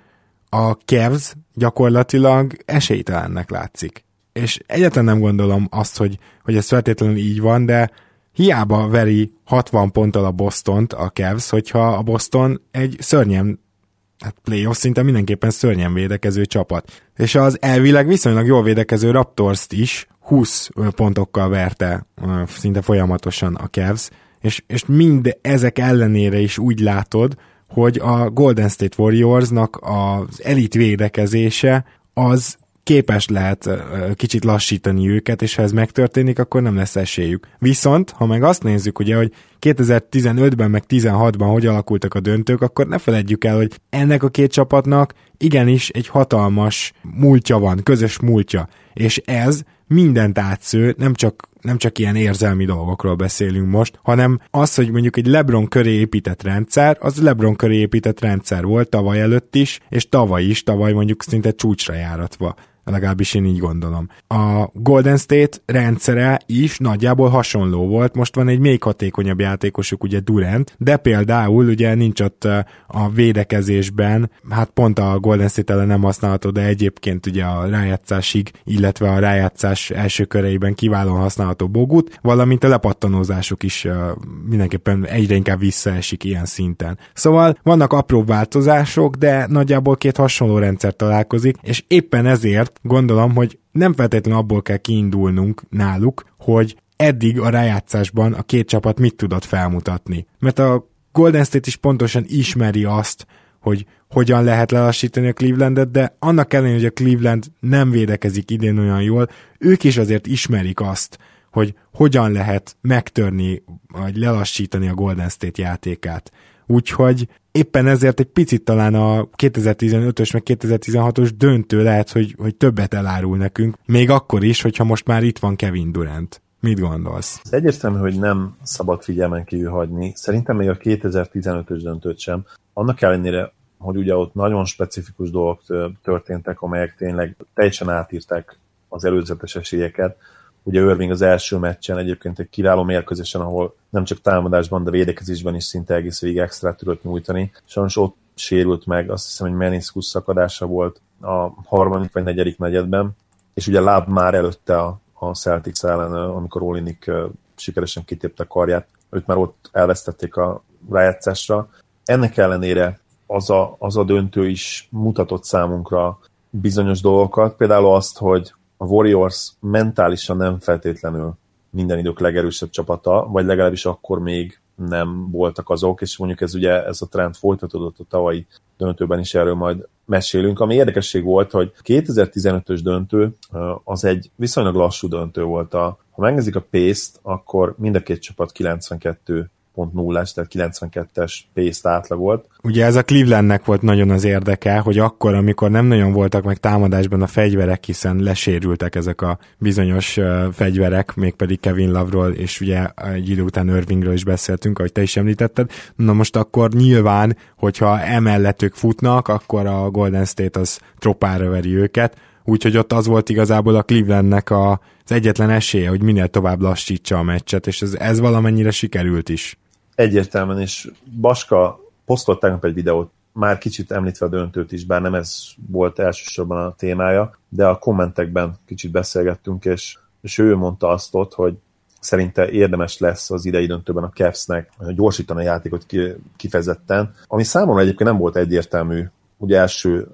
a Cavs gyakorlatilag esélytelennek látszik. És egyáltalán nem gondolom azt, hogy, hogy ez feltétlenül így van, de hiába veri 60 ponttal a Bostont a Cavs, hogyha a Boston egy szörnyen hát playoff szinten mindenképpen szörnyen védekező csapat. És az elvileg viszonylag jól védekező Raptors-t is 20 pontokkal verte szinte folyamatosan a Cavs, és, és mind ezek ellenére is úgy látod, hogy a Golden State Warriorsnak az elit védekezése az képes lehet kicsit lassítani őket, és ha ez megtörténik, akkor nem lesz esélyük. Viszont, ha meg azt nézzük, ugye, hogy 2015-ben meg 16-ban hogy alakultak a döntők, akkor ne feledjük el, hogy ennek a két csapatnak igenis egy hatalmas múltja van, közös múltja, és ez mindent átsző, nem csak nem csak ilyen érzelmi dolgokról beszélünk most, hanem az, hogy mondjuk egy LeBron köré épített rendszer, az LeBron köré épített rendszer volt tavaly előtt is, és tavaly is, tavaly mondjuk szinte csúcsra járatva legalábbis én így gondolom. A Golden State rendszere is nagyjából hasonló volt, most van egy még hatékonyabb játékosuk, ugye Durant, de például ugye nincs ott a védekezésben, hát pont a Golden State ellen nem használható, de egyébként ugye a rájátszásig, illetve a rájátszás első köreiben kiválóan használható Bogut, valamint a lepattanózásuk is mindenképpen egyre inkább visszaesik ilyen szinten. Szóval vannak apró változások, de nagyjából két hasonló rendszer találkozik, és éppen ezért gondolom, hogy nem feltétlenül abból kell kiindulnunk náluk, hogy eddig a rájátszásban a két csapat mit tudott felmutatni. Mert a Golden State is pontosan ismeri azt, hogy hogyan lehet lelassítani a Clevelandet, de annak ellenére, hogy a Cleveland nem védekezik idén olyan jól, ők is azért ismerik azt, hogy hogyan lehet megtörni, vagy lelassítani a Golden State játékát. Úgyhogy éppen ezért egy picit talán a 2015-ös meg 2016-os döntő lehet, hogy, hogy többet elárul nekünk, még akkor is, hogyha most már itt van Kevin Durant. Mit gondolsz? Egyértelmű, hogy nem szabad figyelmen kívül hagyni. Szerintem még a 2015-ös döntőt sem. Annak ellenére, hogy ugye ott nagyon specifikus dolgok történtek, amelyek tényleg teljesen átírták az előzetes esélyeket. Ugye Irving az első meccsen egyébként egy kiváló mérkőzésen, ahol nem csak támadásban, de védekezésben is szinte egész végig extra tudott nyújtani. Sajnos ott sérült meg, azt hiszem, hogy meniszkusz szakadása volt a harmadik vagy negyedik negyedben, és ugye láb már előtte a, a Celtics ellen, amikor Olinik sikeresen kitépte a karját, őt már ott elvesztették a rájátszásra. Ennek ellenére az a, az a döntő is mutatott számunkra bizonyos dolgokat, például azt, hogy a Warriors mentálisan nem feltétlenül minden idők legerősebb csapata, vagy legalábbis akkor még nem voltak azok, és mondjuk ez ugye ez a trend folytatódott a tavalyi döntőben is, erről majd mesélünk. Ami érdekesség volt, hogy 2015-ös döntő az egy viszonylag lassú döntő volt. A, ha megnézik a pace akkor mind a két csapat 92 9.0-es, tehát 92-es pace átlagolt. Ugye ez a Clevelandnek volt nagyon az érdeke, hogy akkor, amikor nem nagyon voltak meg támadásban a fegyverek, hiszen lesérültek ezek a bizonyos uh, fegyverek, mégpedig Kevin Love-ról, és ugye egy idő után Irvingről is beszéltünk, ahogy te is említetted. Na most akkor nyilván, hogyha emellett ők futnak, akkor a Golden State az tropára veri őket, úgyhogy ott az volt igazából a Clevelandnek a, az egyetlen esélye, hogy minél tovább lassítsa a meccset, és ez, ez valamennyire sikerült is egyértelműen, és Baska posztolt tegnap egy videót, már kicsit említve a döntőt is, bár nem ez volt elsősorban a témája, de a kommentekben kicsit beszélgettünk, és, és ő mondta azt ott, hogy szerinte érdemes lesz az idei döntőben a Cavs-nek gyorsítani a játékot kifejezetten, ami számomra egyébként nem volt egyértelmű ugye első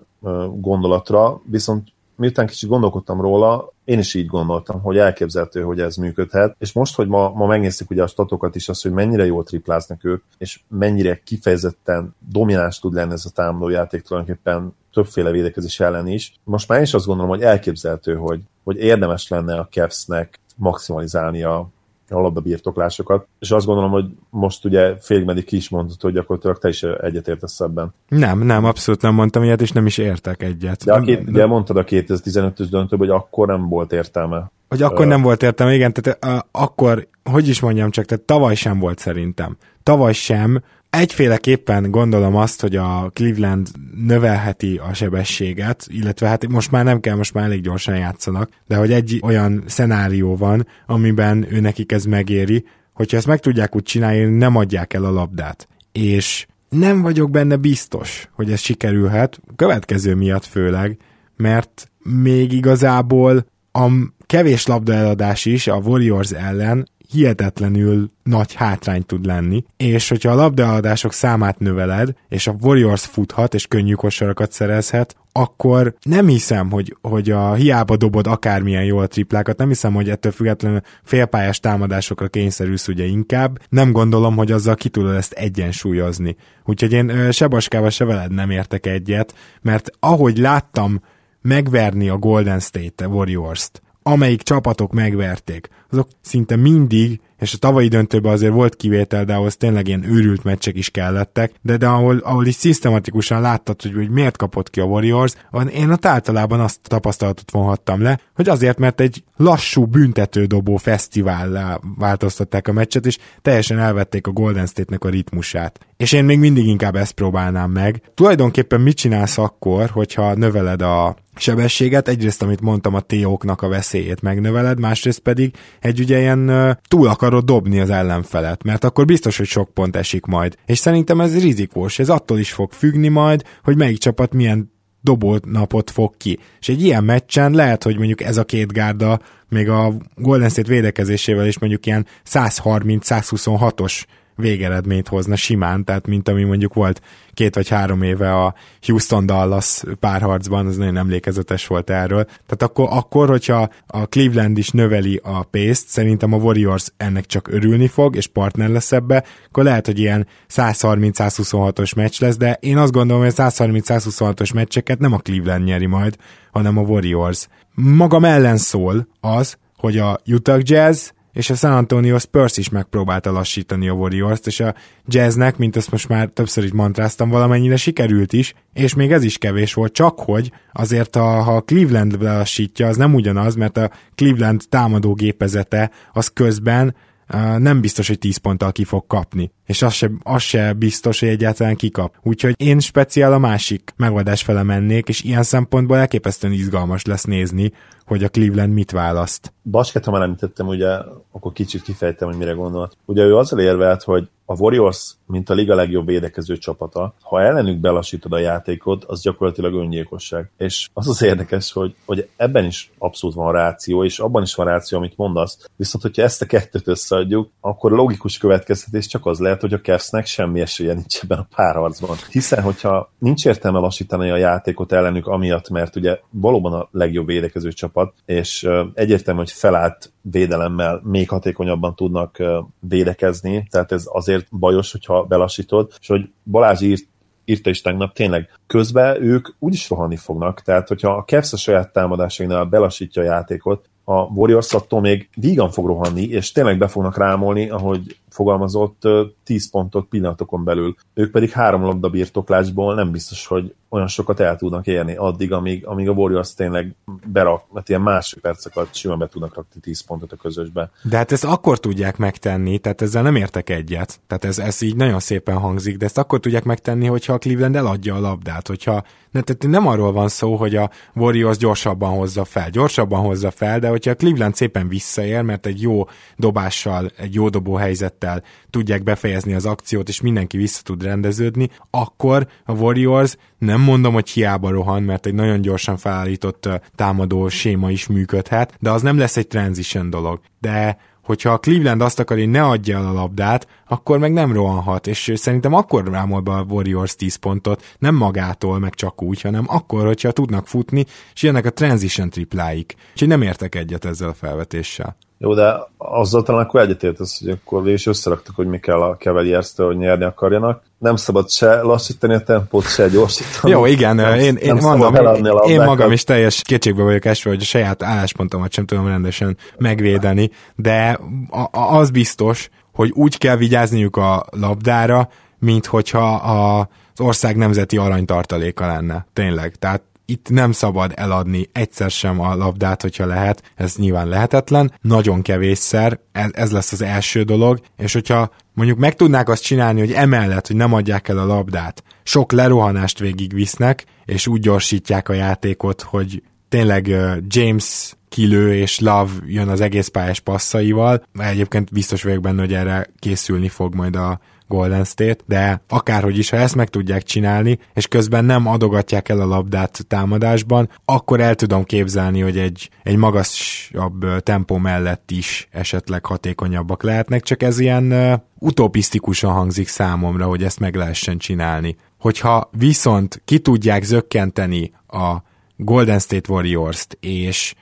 gondolatra, viszont miután kicsit gondolkodtam róla, én is így gondoltam, hogy elképzelhető, hogy ez működhet, és most, hogy ma, ma megnéztük ugye a statokat is, az, hogy mennyire jól tripláznak ők, és mennyire kifejezetten domináns tud lenni ez a támadójáték tulajdonképpen többféle védekezés ellen is. Most már is azt gondolom, hogy elképzelhető, hogy, hogy érdemes lenne a Cavs-nek maximalizálni a, a labdabirtoklásokat, és azt gondolom, hogy most ugye félig meddig ki is mondtad, hogy gyakorlatilag te is egyetértesz ebben. Nem, nem, abszolút nem mondtam ilyet, és nem is értek egyet. De, a két, de... ugye mondtad a 2015-ös döntőben, hogy akkor nem volt értelme. Hogy akkor nem volt értelme, igen, tehát uh, akkor, hogy is mondjam csak, tehát tavaly sem volt szerintem. Tavaly sem, egyféleképpen gondolom azt, hogy a Cleveland növelheti a sebességet, illetve hát most már nem kell, most már elég gyorsan játszanak, de hogy egy olyan szenárió van, amiben ő nekik ez megéri, hogyha ezt meg tudják úgy csinálni, nem adják el a labdát. És nem vagyok benne biztos, hogy ez sikerülhet, következő miatt főleg, mert még igazából a kevés labda eladás is a Warriors ellen hihetetlenül nagy hátrány tud lenni, és hogyha a labdaadások számát növeled, és a Warriors futhat, és könnyű kosarakat szerezhet, akkor nem hiszem, hogy, hogy a hiába dobod akármilyen jól a triplákat, nem hiszem, hogy ettől függetlenül félpályás támadásokra kényszerülsz ugye inkább, nem gondolom, hogy azzal ki tudod ezt egyensúlyozni. Úgyhogy én se Baskával, se veled nem értek egyet, mert ahogy láttam megverni a Golden State Warriors-t, amelyik csapatok megverték, azok szinte mindig, és a tavalyi döntőben azért volt kivétel, de ahhoz tényleg ilyen őrült meccsek is kellettek, de, de ahol, ahol is szisztematikusan láttad, hogy, hogy miért kapott ki a Warriors, én ott általában azt tapasztalatot vonhattam le, hogy azért, mert egy lassú büntetődobó fesztivállá változtatták a meccset, és teljesen elvették a Golden State-nek a ritmusát. És én még mindig inkább ezt próbálnám meg. Tulajdonképpen mit csinálsz akkor, hogyha növeled a sebességet, egyrészt, amit mondtam, a TO-knak a veszélyét megnöveled, másrészt pedig egy ugye ilyen túl akarod dobni az ellenfelet, mert akkor biztos, hogy sok pont esik majd. És szerintem ez rizikós, ez attól is fog függni majd, hogy melyik csapat milyen dobott napot fog ki. És egy ilyen meccsen lehet, hogy mondjuk ez a két gárda még a Golden State védekezésével is mondjuk ilyen 130-126-os végeredményt hozna simán, tehát mint ami mondjuk volt két vagy három éve a Houston-Dallas párharcban, az nagyon emlékezetes volt erről. Tehát akkor, akkor, hogyha a Cleveland is növeli a pace szerintem a Warriors ennek csak örülni fog, és partner lesz ebbe, akkor lehet, hogy ilyen 130-126-os meccs lesz, de én azt gondolom, hogy a 130-126-os meccseket nem a Cleveland nyeri majd, hanem a Warriors. Magam ellen szól az, hogy a Utah Jazz és a San Antonio Spurs is megpróbálta lassítani a Warriors-t, és a Jazznek, mint ezt most már többször is mantráztam, valamennyire sikerült is, és még ez is kevés volt, csak hogy azért a, ha Cleveland lassítja, az nem ugyanaz, mert a Cleveland támadó gépezete az közben nem biztos, hogy 10 ponttal ki fog kapni. És az se, az se biztos, hogy egyáltalán kikap. Úgyhogy én speciál a másik megoldás fele mennék, és ilyen szempontból elképesztően izgalmas lesz nézni, hogy a Cleveland mit választ. Basket, ha már említettem, ugye, akkor kicsit kifejtem, hogy mire gondolt. Ugye ő azzal érvelt, hogy a Warriors, mint a liga legjobb védekező csapata, ha ellenük belassítod a játékot, az gyakorlatilag öngyilkosság. És az az érdekes, hogy, hogy ebben is abszolút van ráció, és abban is van ráció, amit mondasz. Viszont, hogyha ezt a kettőt összeadjuk, akkor logikus következtetés csak az lehet, hogy a Cavsnek semmi esélye nincs ebben a párharcban. Hiszen, hogyha nincs értelme lassítani a játékot ellenük, amiatt, mert ugye valóban a legjobb védekező csapat, és egyértelmű, hogy felállt védelemmel még hatékonyabban tudnak védekezni, tehát ez azért bajos, hogyha belassítod, és hogy Balázs írt írta is tegnap, tényleg közben ők úgyis rohanni fognak, tehát hogyha a Cavs a saját támadásainál belassítja a játékot, a Warriors attól még vígan fog rohanni, és tényleg be fognak rámolni, ahogy fogalmazott, 10 pontot pillanatokon belül. Ők pedig három labda birtoklásból nem biztos, hogy olyan sokat el tudnak érni addig, amíg, amíg a Warriors tényleg berak, mert ilyen másodperceket simán be tudnak rakni 10 pontot a közösbe. De hát ezt akkor tudják megtenni, tehát ezzel nem értek egyet. Tehát ez, ez így nagyon szépen hangzik, de ezt akkor tudják megtenni, hogyha a Cleveland eladja a labdát, hogyha ne, tehát nem arról van szó, hogy a Warriors gyorsabban hozza fel, gyorsabban hozza fel, de hogyha a Cleveland szépen visszaér, mert egy jó dobással, egy jó dobó helyzettel tudják befejezni az akciót, és mindenki vissza tud rendeződni, akkor a Warriors nem mondom, hogy hiába rohan, mert egy nagyon gyorsan felállított támadó séma is működhet, de az nem lesz egy transition dolog. De hogyha a Cleveland azt akar, hogy ne adja el a labdát, akkor meg nem rohanhat, és szerintem akkor rámol be a Warriors 10 pontot, nem magától, meg csak úgy, hanem akkor, hogyha tudnak futni, és jönnek a transition tripláik. Úgyhogy nem értek egyet ezzel a felvetéssel. Jó, de azzal talán akkor egyetértesz, hogy akkor végül is összeraktuk, hogy mi kell a cavaliers hogy nyerni akarjanak. Nem szabad se lassítani a tempót, se gyorsítani. Jó, igen, nem, én, én mondom, én, én magam is teljes kétségbe vagyok esve, hogy a saját álláspontomat sem tudom rendesen megvédeni, de az biztos, hogy úgy kell vigyázniuk a labdára, mint hogyha a, az ország nemzeti aranytartaléka lenne. Tényleg. Tehát itt nem szabad eladni egyszer sem a labdát, hogyha lehet, ez nyilván lehetetlen, nagyon kevésszer, ez, ez lesz az első dolog, és hogyha mondjuk meg tudnák azt csinálni, hogy emellett, hogy nem adják el a labdát, sok lerohanást végigvisznek, és úgy gyorsítják a játékot, hogy tényleg James kilő és Love jön az egész pályás passzaival. Egyébként biztos vagyok benne, hogy erre készülni fog majd a Golden State, de akárhogy is, ha ezt meg tudják csinálni, és közben nem adogatják el a labdát támadásban, akkor el tudom képzelni, hogy egy, egy magasabb tempó mellett is esetleg hatékonyabbak lehetnek, csak ez ilyen uh, utopisztikusan hangzik számomra, hogy ezt meg lehessen csinálni. Hogyha viszont ki tudják zökkenteni a Golden State Warriors-t, és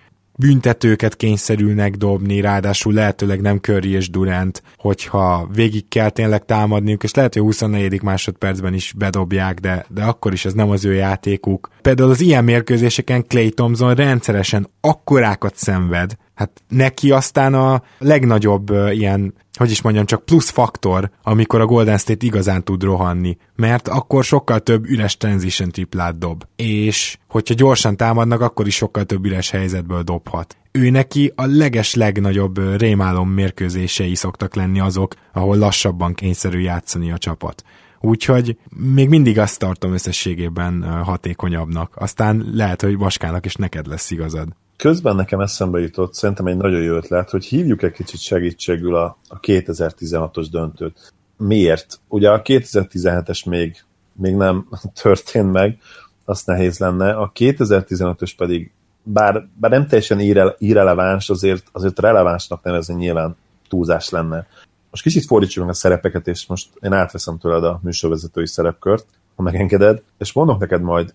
büntetőket kényszerülnek dobni, ráadásul lehetőleg nem Curry és Durant, hogyha végig kell tényleg támadniuk, és lehet, hogy 24. másodpercben is bedobják, de, de akkor is ez nem az ő játékuk. Például az ilyen mérkőzéseken Clay Thompson rendszeresen akkorákat szenved, hát neki aztán a legnagyobb ilyen hogy is mondjam, csak plusz faktor, amikor a Golden State igazán tud rohanni, mert akkor sokkal több üres transition triplát dob, és hogyha gyorsan támadnak, akkor is sokkal több üres helyzetből dobhat. Ő neki a leges legnagyobb rémálom mérkőzései szoktak lenni azok, ahol lassabban kényszerül játszani a csapat. Úgyhogy még mindig azt tartom összességében hatékonyabbnak. Aztán lehet, hogy Vaskának is neked lesz igazad közben nekem eszembe jutott, szerintem egy nagyon jó ötlet, hogy hívjuk egy kicsit segítségül a, a 2016-os döntőt. Miért? Ugye a 2017-es még, még nem történt meg, azt nehéz lenne. A 2015-ös pedig, bár, bár nem teljesen irre, irreleváns, azért, azért relevánsnak nevezni nyilván túlzás lenne. Most kicsit fordítsuk a szerepeket, és most én átveszem tőled a műsorvezetői szerepkört, ha megengeded, és mondok neked majd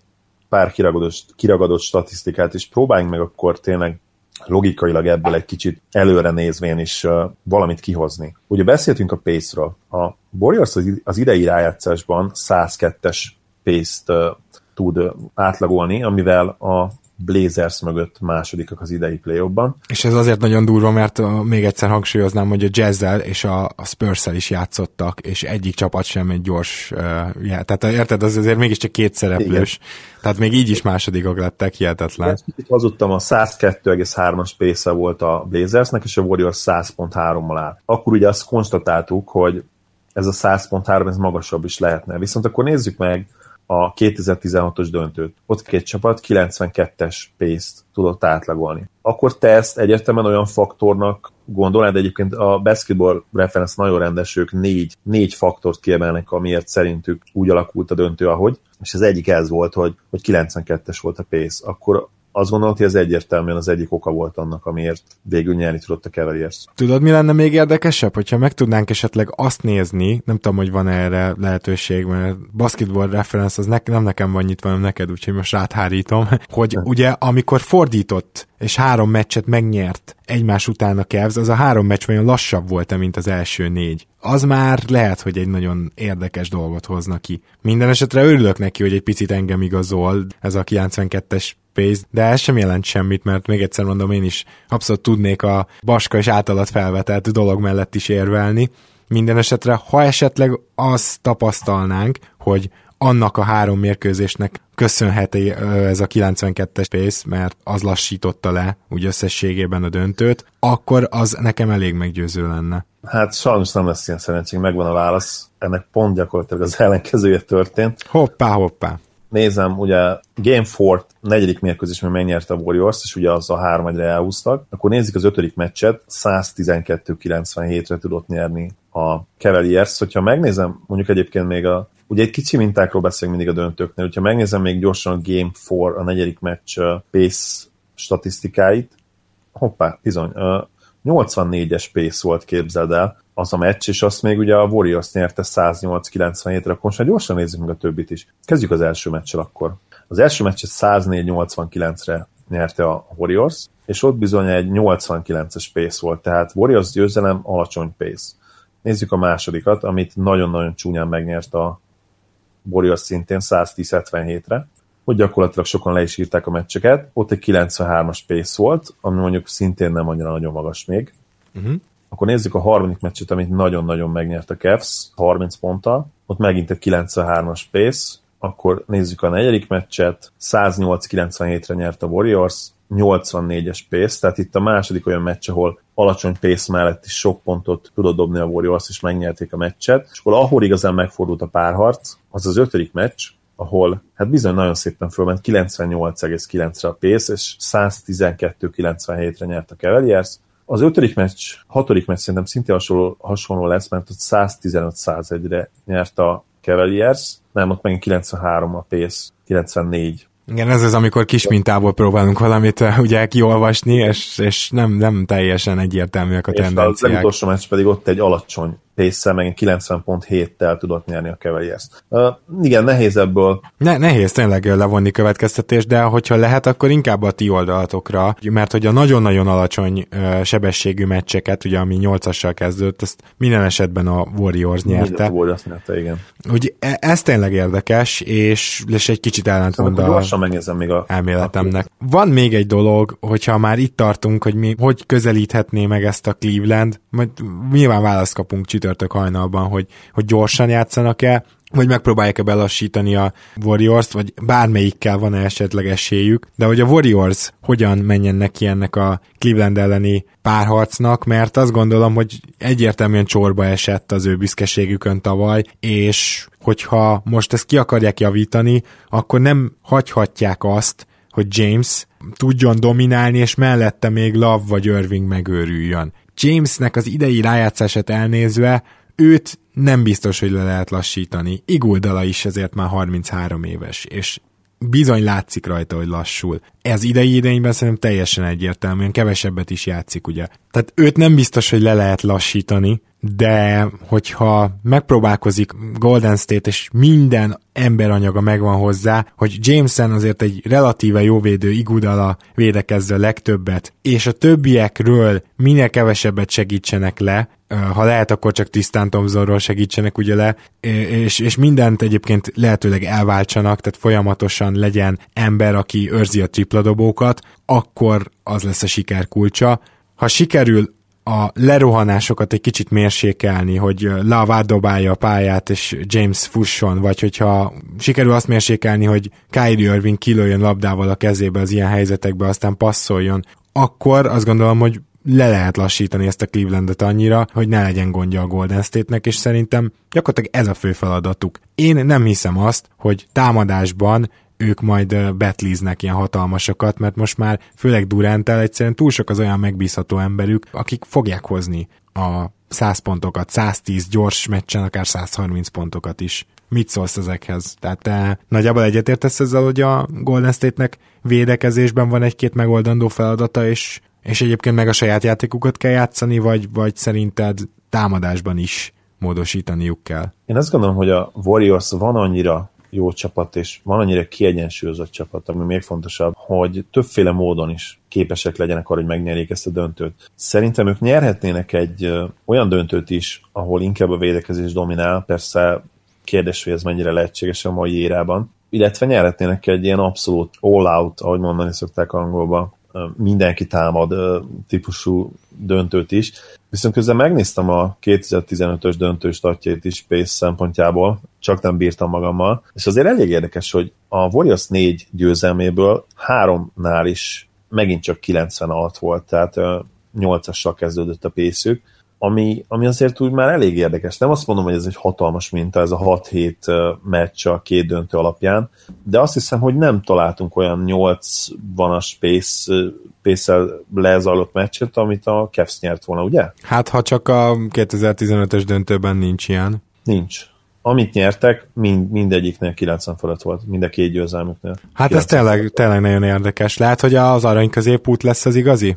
pár kiragadott, kiragadott statisztikát, és próbáljunk meg akkor tényleg logikailag ebből egy kicsit előre nézvén is uh, valamit kihozni. Ugye beszéltünk a pace-ről. A Warriors az idei rájátszásban 102-es pace-t uh, tud átlagolni, amivel a Blazers mögött másodikak az idei play ban És ez azért nagyon durva, mert még egyszer hangsúlyoznám, hogy a Jazzel és a, a spurs is játszottak, és egyik csapat sem egy gyors, uh, já, tehát érted, az azért mégiscsak két szereplős, Igen. tehát még így is másodikok lettek, hihetetlen. Itt hazudtam, a 102,3-as pace volt a Blazersnek, és a Warriors 100.3-mal áll. Akkor ugye azt konstatáltuk, hogy ez a 100.3 ez magasabb is lehetne. Viszont akkor nézzük meg a 2016-os döntőt. Ott két csapat 92-es pace tudott átlagolni. Akkor te ezt egyértelműen olyan faktornak gondolnád, egyébként a basketball reference nagyon rendes, ők négy, négy faktort kiemelnek, amiért szerintük úgy alakult a döntő, ahogy, és az egyik ez volt, hogy, hogy 92-es volt a pace. Akkor azt gondolom, hogy ez egyértelműen az egyik oka volt annak, amiért végül nyerni tudott a Cavaliers. Tudod, mi lenne még érdekesebb, hogyha meg tudnánk esetleg azt nézni, nem tudom, hogy van erre lehetőség, mert basketball reference az ne, nem nekem van nyitva, hanem neked, úgyhogy most ráthárítom, hogy hm. ugye amikor fordított és három meccset megnyert egymás után a Cavs, az a három meccs vajon lassabb volt mint az első négy. Az már lehet, hogy egy nagyon érdekes dolgot hozna ki. Minden esetre örülök neki, hogy egy picit engem igazol ez a 92-es pace, de ez sem jelent semmit, mert még egyszer mondom, én is abszolút tudnék a Baska és általat felvetett dolog mellett is érvelni. Minden esetre, ha esetleg azt tapasztalnánk, hogy annak a három mérkőzésnek köszönheti ez a 92-es pace, mert az lassította le úgy összességében a döntőt, akkor az nekem elég meggyőző lenne. Hát sajnos nem lesz ilyen szerencsénk, megvan a válasz. Ennek pont gyakorlatilag az ellenkezője történt. Hoppá, hoppá nézem, ugye Game 4 negyedik mérkőzésben megnyerte a Warriors, és ugye az a három egyre elhúztak, akkor nézzük az ötödik meccset, 112-97-re tudott nyerni a Cavaliers. Hogyha megnézem, mondjuk egyébként még a Ugye egy kicsi mintákról beszélünk mindig a döntőknél, hogyha megnézem még gyorsan a Game 4, a negyedik meccs pace statisztikáit, hoppá, bizony, uh, 84-es pace volt, képzeld el, az a meccs, és azt még ugye a Warriors nyerte 108-97-re, akkor most gyorsan nézzük meg a többit is. Kezdjük az első meccsel akkor. Az első meccset 104-89-re nyerte a Warriors, és ott bizony egy 89-es pace volt, tehát Warriors győzelem, alacsony pace. Nézzük a másodikat, amit nagyon-nagyon csúnyán megnyert a Warriors szintén 110-77-re, hogy gyakorlatilag sokan le is írták a meccseket. Ott egy 93-as pace volt, ami mondjuk szintén nem annyira nagyon magas még. Uh-huh. Akkor nézzük a harmadik meccset, amit nagyon-nagyon megnyert a Cavs, 30 ponttal. Ott megint egy 93-as pace, akkor nézzük a negyedik meccset, 108-97-re nyert a Warriors, 84-es pace, tehát itt a második olyan meccs, ahol alacsony pace mellett is sok pontot tudott dobni a Warriors, és megnyerték a meccset. És akkor ahol igazán megfordult a párharc, az az ötödik meccs, ahol hát bizony nagyon szépen fölment 98,9-re a pace, és 112-97-re nyert a Cavaliers. Az ötödik meccs, hatodik meccs szerintem szintén hasonló, hasonló lesz, mert ott 115-101-re nyert a Cavaliers, nem, ott megint 93 a pace, 94 igen, ez az, amikor kis mintából próbálunk valamit eh, ugye kiolvasni, és, és nem, nem teljesen egyértelműek a tendenciák. És az legutolsó meccs pedig ott egy alacsony pace meg 90.7-tel tudott nyerni a Cavaliers. Uh, igen, nehéz ebből. Ne, nehéz tényleg levonni következtetés, de hogyha lehet, akkor inkább a ti oldalatokra, mert hogy a nagyon-nagyon alacsony uh, sebességű meccseket, ugye ami 8-assal kezdődött, ezt minden esetben a Warriors nyerte. A Warriors nyerte, igen. Úgy e, ez tényleg érdekes, és, és egy kicsit ellentmond a még a elméletemnek. A... Van még egy dolog, hogyha már itt tartunk, hogy mi hogy közelíthetné meg ezt a Cleveland, majd nyilván választ kapunk csütörtökön csütörtök hajnalban, hogy, hogy gyorsan játszanak-e, vagy megpróbálják-e belassítani a Warriors-t, vagy bármelyikkel van-e esetleg esélyük, de hogy a Warriors hogyan menjen neki ennek a Cleveland elleni párharcnak, mert azt gondolom, hogy egyértelműen csorba esett az ő büszkeségükön tavaly, és hogyha most ezt ki akarják javítani, akkor nem hagyhatják azt, hogy James tudjon dominálni, és mellette még Love vagy Irving megőrüljön. Jamesnek az idei rájátszását elnézve, őt nem biztos, hogy le lehet lassítani. Iguldala is ezért már 33 éves, és bizony látszik rajta, hogy lassul. Ez idei idényben szerintem teljesen egyértelműen kevesebbet is játszik, ugye. Tehát őt nem biztos, hogy le lehet lassítani, de hogyha megpróbálkozik Golden State, és minden emberanyaga megvan hozzá, hogy Jameson azért egy relatíve jó védő Igudala védekezze a legtöbbet, és a többiekről minél kevesebbet segítsenek le, ha lehet, akkor csak Tisztán Thompsonról segítsenek ugye le, és, és mindent egyébként lehetőleg elváltsanak, tehát folyamatosan legyen ember, aki őrzi a tripladobókat, akkor az lesz a siker kulcsa. Ha sikerül a lerohanásokat egy kicsit mérsékelni, hogy Lavard dobálja a pályát, és James fusson, vagy hogyha sikerül azt mérsékelni, hogy Kyrie Irving kilőjön labdával a kezébe az ilyen helyzetekbe, aztán passzoljon, akkor azt gondolom, hogy le lehet lassítani ezt a Clevelandet annyira, hogy ne legyen gondja a Golden State-nek, és szerintem gyakorlatilag ez a fő feladatuk. Én nem hiszem azt, hogy támadásban ők majd betlíznek ilyen hatalmasokat, mert most már főleg Duranttel egyszerűen túl sok az olyan megbízható emberük, akik fogják hozni a 100 pontokat, 110 gyors meccsen, akár 130 pontokat is. Mit szólsz ezekhez? Tehát te nagyjából egyetértesz ezzel, hogy a Golden State-nek védekezésben van egy-két megoldandó feladata, és, és egyébként meg a saját játékukat kell játszani, vagy, vagy szerinted támadásban is módosítaniuk kell? Én azt gondolom, hogy a Warriors van annyira jó csapat, és van annyira kiegyensúlyozott csapat, ami még fontosabb, hogy többféle módon is képesek legyenek arra, hogy megnyerjék ezt a döntőt. Szerintem ők nyerhetnének egy olyan döntőt is, ahol inkább a védekezés dominál, persze kérdés, hogy ez mennyire lehetséges a mai érában, illetve nyerhetnének egy ilyen abszolút all-out, ahogy mondani szokták angolba, mindenki támad típusú döntőt is. Viszont közben megnéztem a 2015-ös döntős statjait is Pace szempontjából, csak nem bírtam magammal, és azért elég érdekes, hogy a Warriors 4 győzelméből háromnál is megint csak 90 alatt volt, tehát 8-assal kezdődött a pészük, ami, ami azért úgy már elég érdekes. Nem azt mondom, hogy ez egy hatalmas minta, ez a 6-7 meccs a két döntő alapján, de azt hiszem, hogy nem találtunk olyan 80-as pace, pace lezajlott meccset, amit a Cavs nyert volna, ugye? Hát, ha csak a 2015-ös döntőben nincs ilyen. Nincs. Amit nyertek, mind, mindegyiknél 90 fölött volt, mind a két győzelmüknél. Hát ez tényleg, tényleg nagyon érdekes. Lehet, hogy az arany középút lesz az igazi?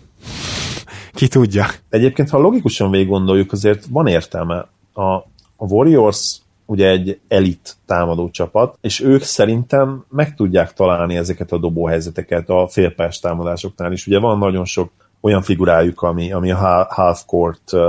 Ki tudja. Egyébként, ha logikusan végig gondoljuk, azért van értelme. A, a Warriors ugye egy elit támadó csapat, és ők szerintem meg tudják találni ezeket a dobóhelyzeteket a félpályás támadásoknál is. Ugye van nagyon sok olyan figurájuk, ami, ami a half-court uh,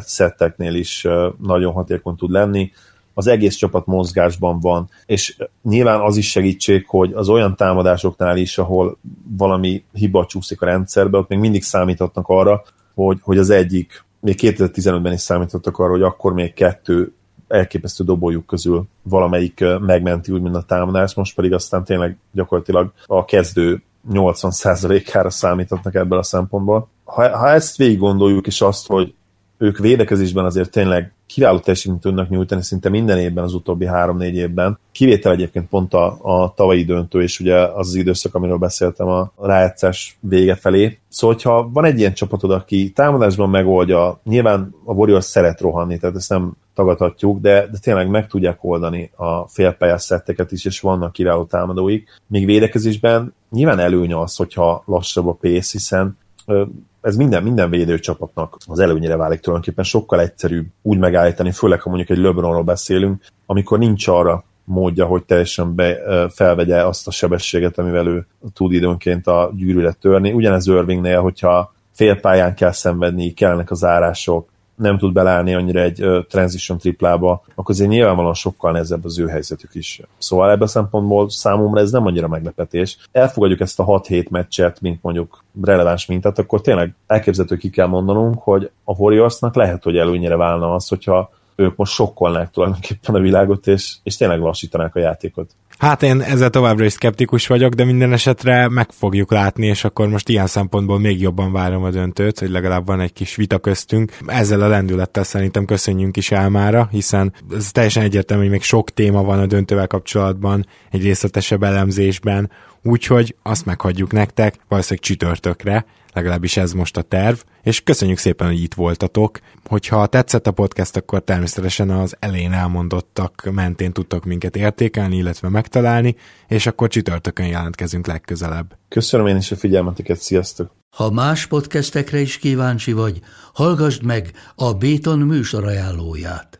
szetteknél is uh, nagyon hatékony tud lenni az egész csapat mozgásban van, és nyilván az is segítség, hogy az olyan támadásoknál is, ahol valami hiba csúszik a rendszerbe, ott még mindig számíthatnak arra, hogy, hogy az egyik, még 2015-ben is számítottak arra, hogy akkor még kettő elképesztő dobójuk közül valamelyik megmenti úgymond a támadást, most pedig aztán tényleg gyakorlatilag a kezdő 80%-ára számíthatnak ebből a szempontból. Ha, ha ezt végig gondoljuk, és azt, hogy ők védekezésben azért tényleg kiváló teljesítményt tudnak nyújtani szinte minden évben az utóbbi három-négy évben. Kivétel egyébként pont a, a tavalyi döntő, és ugye az az időszak, amiről beszéltem a rájátszás vége felé. Szóval, hogyha van egy ilyen csapatod, aki támadásban megoldja, nyilván a Warriors szeret rohanni, tehát ezt nem tagadhatjuk, de, de tényleg meg tudják oldani a félpályás szetteket is, és vannak kiváló támadóik. Míg védekezésben nyilván előny az, hogyha lassabb a pace, hiszen ez minden, minden védőcsapatnak az előnyére válik tulajdonképpen sokkal egyszerűbb úgy megállítani, főleg ha mondjuk egy LeBronról beszélünk, amikor nincs arra módja, hogy teljesen be, felvegye azt a sebességet, amivel ő tud időnként a gyűrűre törni. Ugyanez Irvingnél, hogyha félpályán kell szenvedni, kellenek az árások, nem tud belállni annyira egy uh, transition triplába, akkor azért nyilvánvalóan sokkal nehezebb az ő helyzetük is. Szóval ebben szempontból számomra ez nem annyira meglepetés. Elfogadjuk ezt a 6-7 meccset, mint mondjuk releváns mintát, akkor tényleg elképzelhető ki kell mondanunk, hogy a Warriorsnak lehet, hogy előnyire válna az, hogyha ők most sokkolnák tulajdonképpen a világot, és, és tényleg lassítanák a játékot. Hát én ezzel továbbra is szkeptikus vagyok, de minden esetre meg fogjuk látni, és akkor most ilyen szempontból még jobban várom a döntőt, hogy legalább van egy kis vita köztünk. Ezzel a lendülettel szerintem köszönjünk is Elmára, hiszen ez teljesen egyértelmű, hogy még sok téma van a döntővel kapcsolatban, egy részletesebb elemzésben, úgyhogy azt meghagyjuk nektek, valószínűleg csütörtökre, legalábbis ez most a terv, és köszönjük szépen, hogy itt voltatok. Hogyha tetszett a podcast, akkor természetesen az elején elmondottak mentén tudtok minket értékelni, illetve megtalálni, és akkor csütörtökön jelentkezünk legközelebb. Köszönöm én is a figyelmeteket, sziasztok! Ha más podcastekre is kíváncsi vagy, hallgassd meg a Béton műsor ajánlóját.